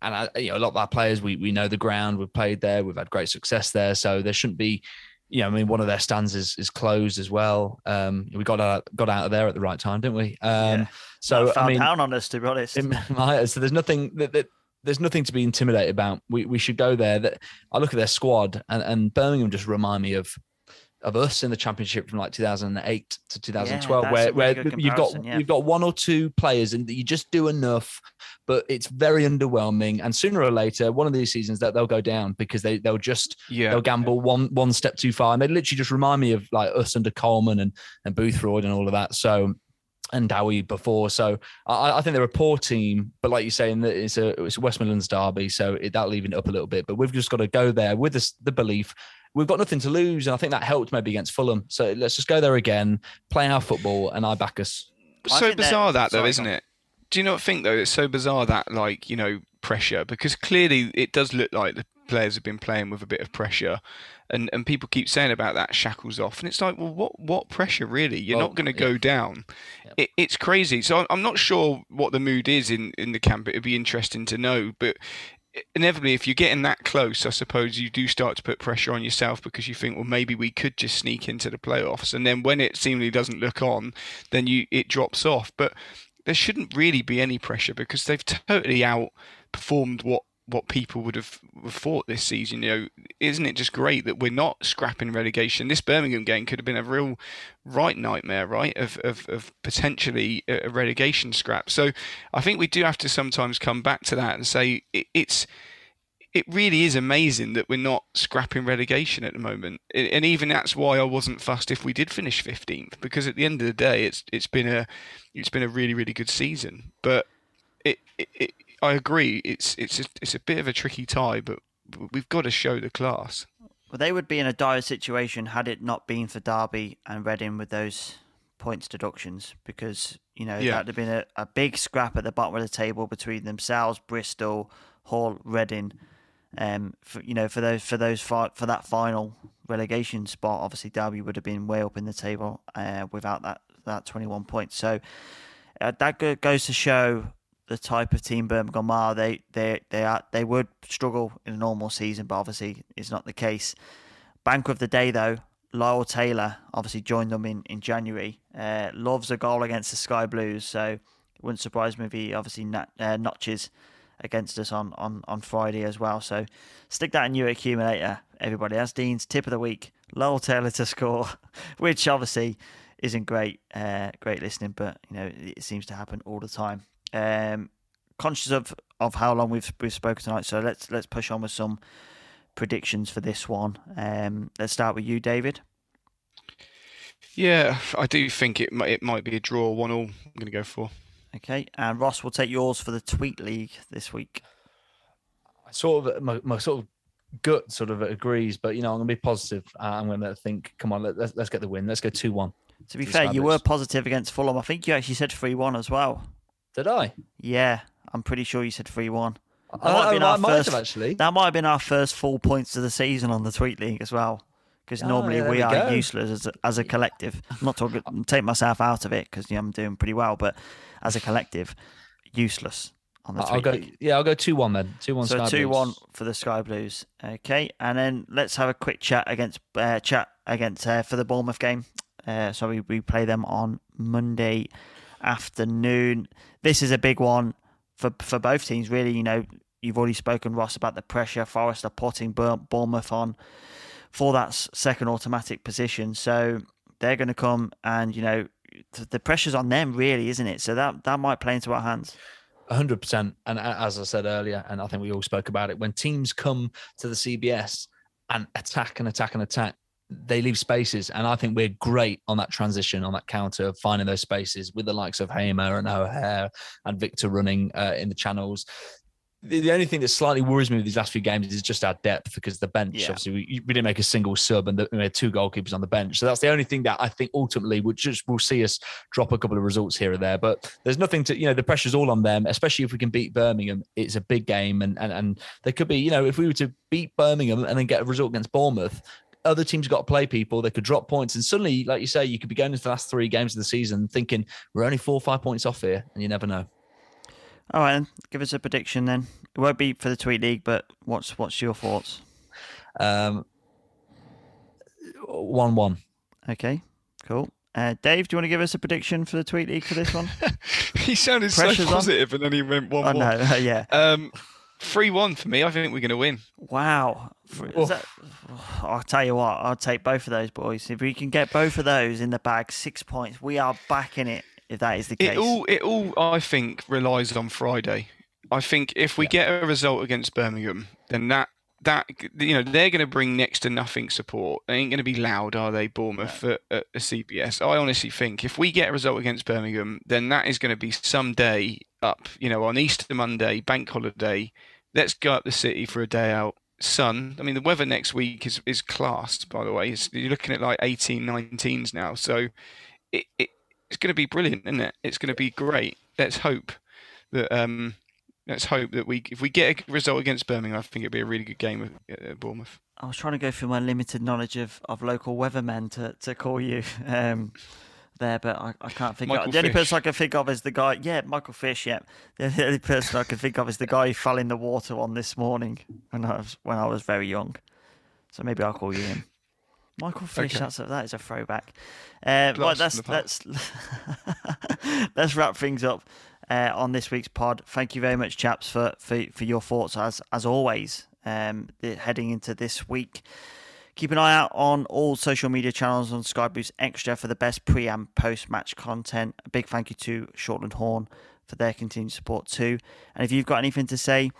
and I, you know, a lot of our players, we we know the ground. We've played there. We've had great success there. So there shouldn't be yeah, I mean, one of their stands is, is closed as well. Um, we got out got out of there at the right time, didn't we? Um, yeah. So I mean, down on us to be honest. It, *laughs* so there's nothing that, that there's nothing to be intimidated about. We we should go there. That I look at their squad, and, and Birmingham just remind me of of us in the championship from like 2008 to 2012 that's where, where you've got yeah. you've got one or two players and you just do enough but it's very underwhelming and sooner or later one of these seasons that they'll go down because they they'll just Yeah. they'll gamble one one step too far and they literally just remind me of like us under Coleman and and Boothroyd and all of that so and Dowie before. So I, I think they're a poor team, but like you say, in that it's a it's a West Midlands derby, so it, that'll even it up a little bit. But we've just got to go there with this, the belief we've got nothing to lose, and I think that helped maybe against Fulham. So let's just go there again, play our football, and I back us. I so bizarre that though, sorry, isn't it? Do you not think though it's so bizarre that like you know pressure because clearly it does look like the players have been playing with a bit of pressure, and and people keep saying about that shackles off, and it's like well what what pressure really? You're Well, not going to yeah. go down. It, it's crazy. So I'm- I'm not sure what the mood is in in the camp. It'd be interesting to know, but. Inevitably, if you're getting that close, I suppose you do start to put pressure on yourself because you think, well, maybe we could just sneak into the playoffs, and then when it seemingly doesn't look on, then you it drops off. But there shouldn't really be any pressure because they've totally outperformed what what people would have thought this season. You know, isn't it just great that we're not scrapping relegation? This Birmingham game could have been a real right nightmare, right, of of, of potentially a relegation scrap. So I think we do have to sometimes come back to that and say it, it's. It really is amazing that we're not scrapping relegation at the moment, and even that's why I wasn't fussed if we did finish fifteenth, because at the end of the day, it's it's been a it's been a really really good season. But it, it I agree, it's it's a, it's a bit of a tricky tie, but we've got to show the class. Well, they would be in a dire situation had it not been for Derby and Reading with those points deductions, because you know Yeah. that'd have been a, a big scrap at the bottom of the table between themselves, Bristol, Hull, Reading. Um, for you know, for those for those fi- for that final relegation spot, obviously Derby would have been way up in the table uh, without that that twenty one points. So uh, that goes to show the type of team Birmingham are. They they they are they would struggle in a normal season, but obviously it's not the case. Bank of the day though, Lyle Taylor obviously joined them in in January. Uh, loves a goal against the Sky Blues, so it wouldn't surprise me if he obviously nat- uh, notches against us on, on, on Friday as well. So stick that in your accumulator, everybody. That's Dean's tip of the week. Lyle Taylor to score, *laughs* which obviously isn't great, uh, great listening, but you know it seems to happen all the time. Um, conscious of, of how long we've we've spoken tonight, so let's let's push on with some predictions for this one. Um, let's start with you, David. Yeah, I do think it might, it might be a draw, one all. I'm going to go for. Okay, and Ross will take yours for the Tweet League this week. I sort of my, my sort of gut sort of agrees, but you know I'm gonna be positive. Uh, I'm gonna think, come on, let, let's let's get the win. Let's go two one. To be The fair, you were positive against Fulham. I think you actually said three one as well. Did I? Yeah, I'm pretty sure you said three one. That I- might have been I our might have first- actually. That might have been our first full points of the season on the Tweet League as well. Because Oh, normally yeah, we are go. useless as a, as a collective. I'm not talking take myself out of it because I'm doing pretty well, but as a collective, useless on the I'll Tweet go. League. Yeah, I'll go two one then. Two one. So Sky two one for the Sky Blues. Okay, and then let's have a quick chat against uh, chat against uh, for the Bournemouth game. Uh, so we, we play them on Monday afternoon. This is a big one for for both teams. Really, you know, you've already spoken Ross about the pressure Forest are putting Bournemouth on for that second automatic position. So they're going to come and you know the pressure's on them really, isn't it? So that that might play into our hands. hundred percent. And as I said earlier, and I think we all spoke about it, when teams come to the CBS and attack and attack and attack, they leave spaces. And I think we're great on that transition, on that counter, finding those spaces with the likes of Hamer and O'Hare and Victor running uh, in the channels. The, the only thing that slightly worries me with these last few games is just our depth because the bench, Yeah. obviously, we, we didn't make a single sub and the, we had two goalkeepers on the bench. So that's the only thing that I think ultimately would just will see us drop a couple of results here or there. But there's nothing to, you know, the pressure's all on them, especially if we can beat Birmingham. It's a big game. And, and, and there could be, you know, if we were to beat Birmingham and then get a result against Bournemouth, other teams got to play people. They could drop points. And suddenly, like you say, you could be going into the last three games of the season thinking we're only four or five points off here. And you never know. All right, then. give us a prediction then. It won't be for the Tweet League, but what's what's your thoughts? Um, 1 1. Okay, cool. Uh, Dave, do you want to give us a prediction for the Tweet League for this one? *laughs* he sounded Pressure's so on. positive, and then he went one oh more. no, *laughs* yeah. Um, three one for me. I think we're going to win. Wow. That, *sighs* I'll tell you what, I'll take both of those boys. If we can get both of those in the bag, six points, we are back in it. If that is the case, it all it all I think relies on Friday. I think if we yeah. get a result against Birmingham, then that that you know they're going to bring next to nothing support. They ain't going to be loud, are they? Bournemouth at, at a CBS. I honestly think if we get a result against Birmingham, then that is going to be some day up. You know, on Easter Monday, bank holiday. Let's go up the city for a day out. Sun. I mean, the weather next week is is classed. By the way, it's, you're looking at like 18, 19s now. So it, it it's going to be brilliant, isn't it? It's going to be great. Let's hope that um, let's hope that we if we get a result against Birmingham, I think it'd be a really good game at Bournemouth. I was trying to go through my limited knowledge of, of local weathermen to, to call you *laughs* um, there, but I, I can't think. Michael of The only person I can think of is the guy. Yeah, Michael Fish. Yeah, the only person I can think of is the guy who fell in the water on this morning when I was when I was very young. So maybe I'll call you him. *laughs* Michael Fish. Okay. That's a, that is a throwback. Uh, right, that's let's *laughs* let's wrap things up uh, on this week's pod. Thank you very much, chaps, for for, for your thoughts as as always. Um, heading into this week. Keep an eye out on all social media channels on Sky Blues Extra for the best pre and post match content. A big thank you to Shortland Horn for their continued support too. And if you've got anything to say,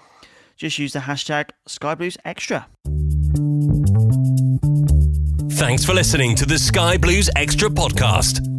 just use the hashtag Sky Blues Extra. Thanks for listening to the Sky Blues Extra podcast.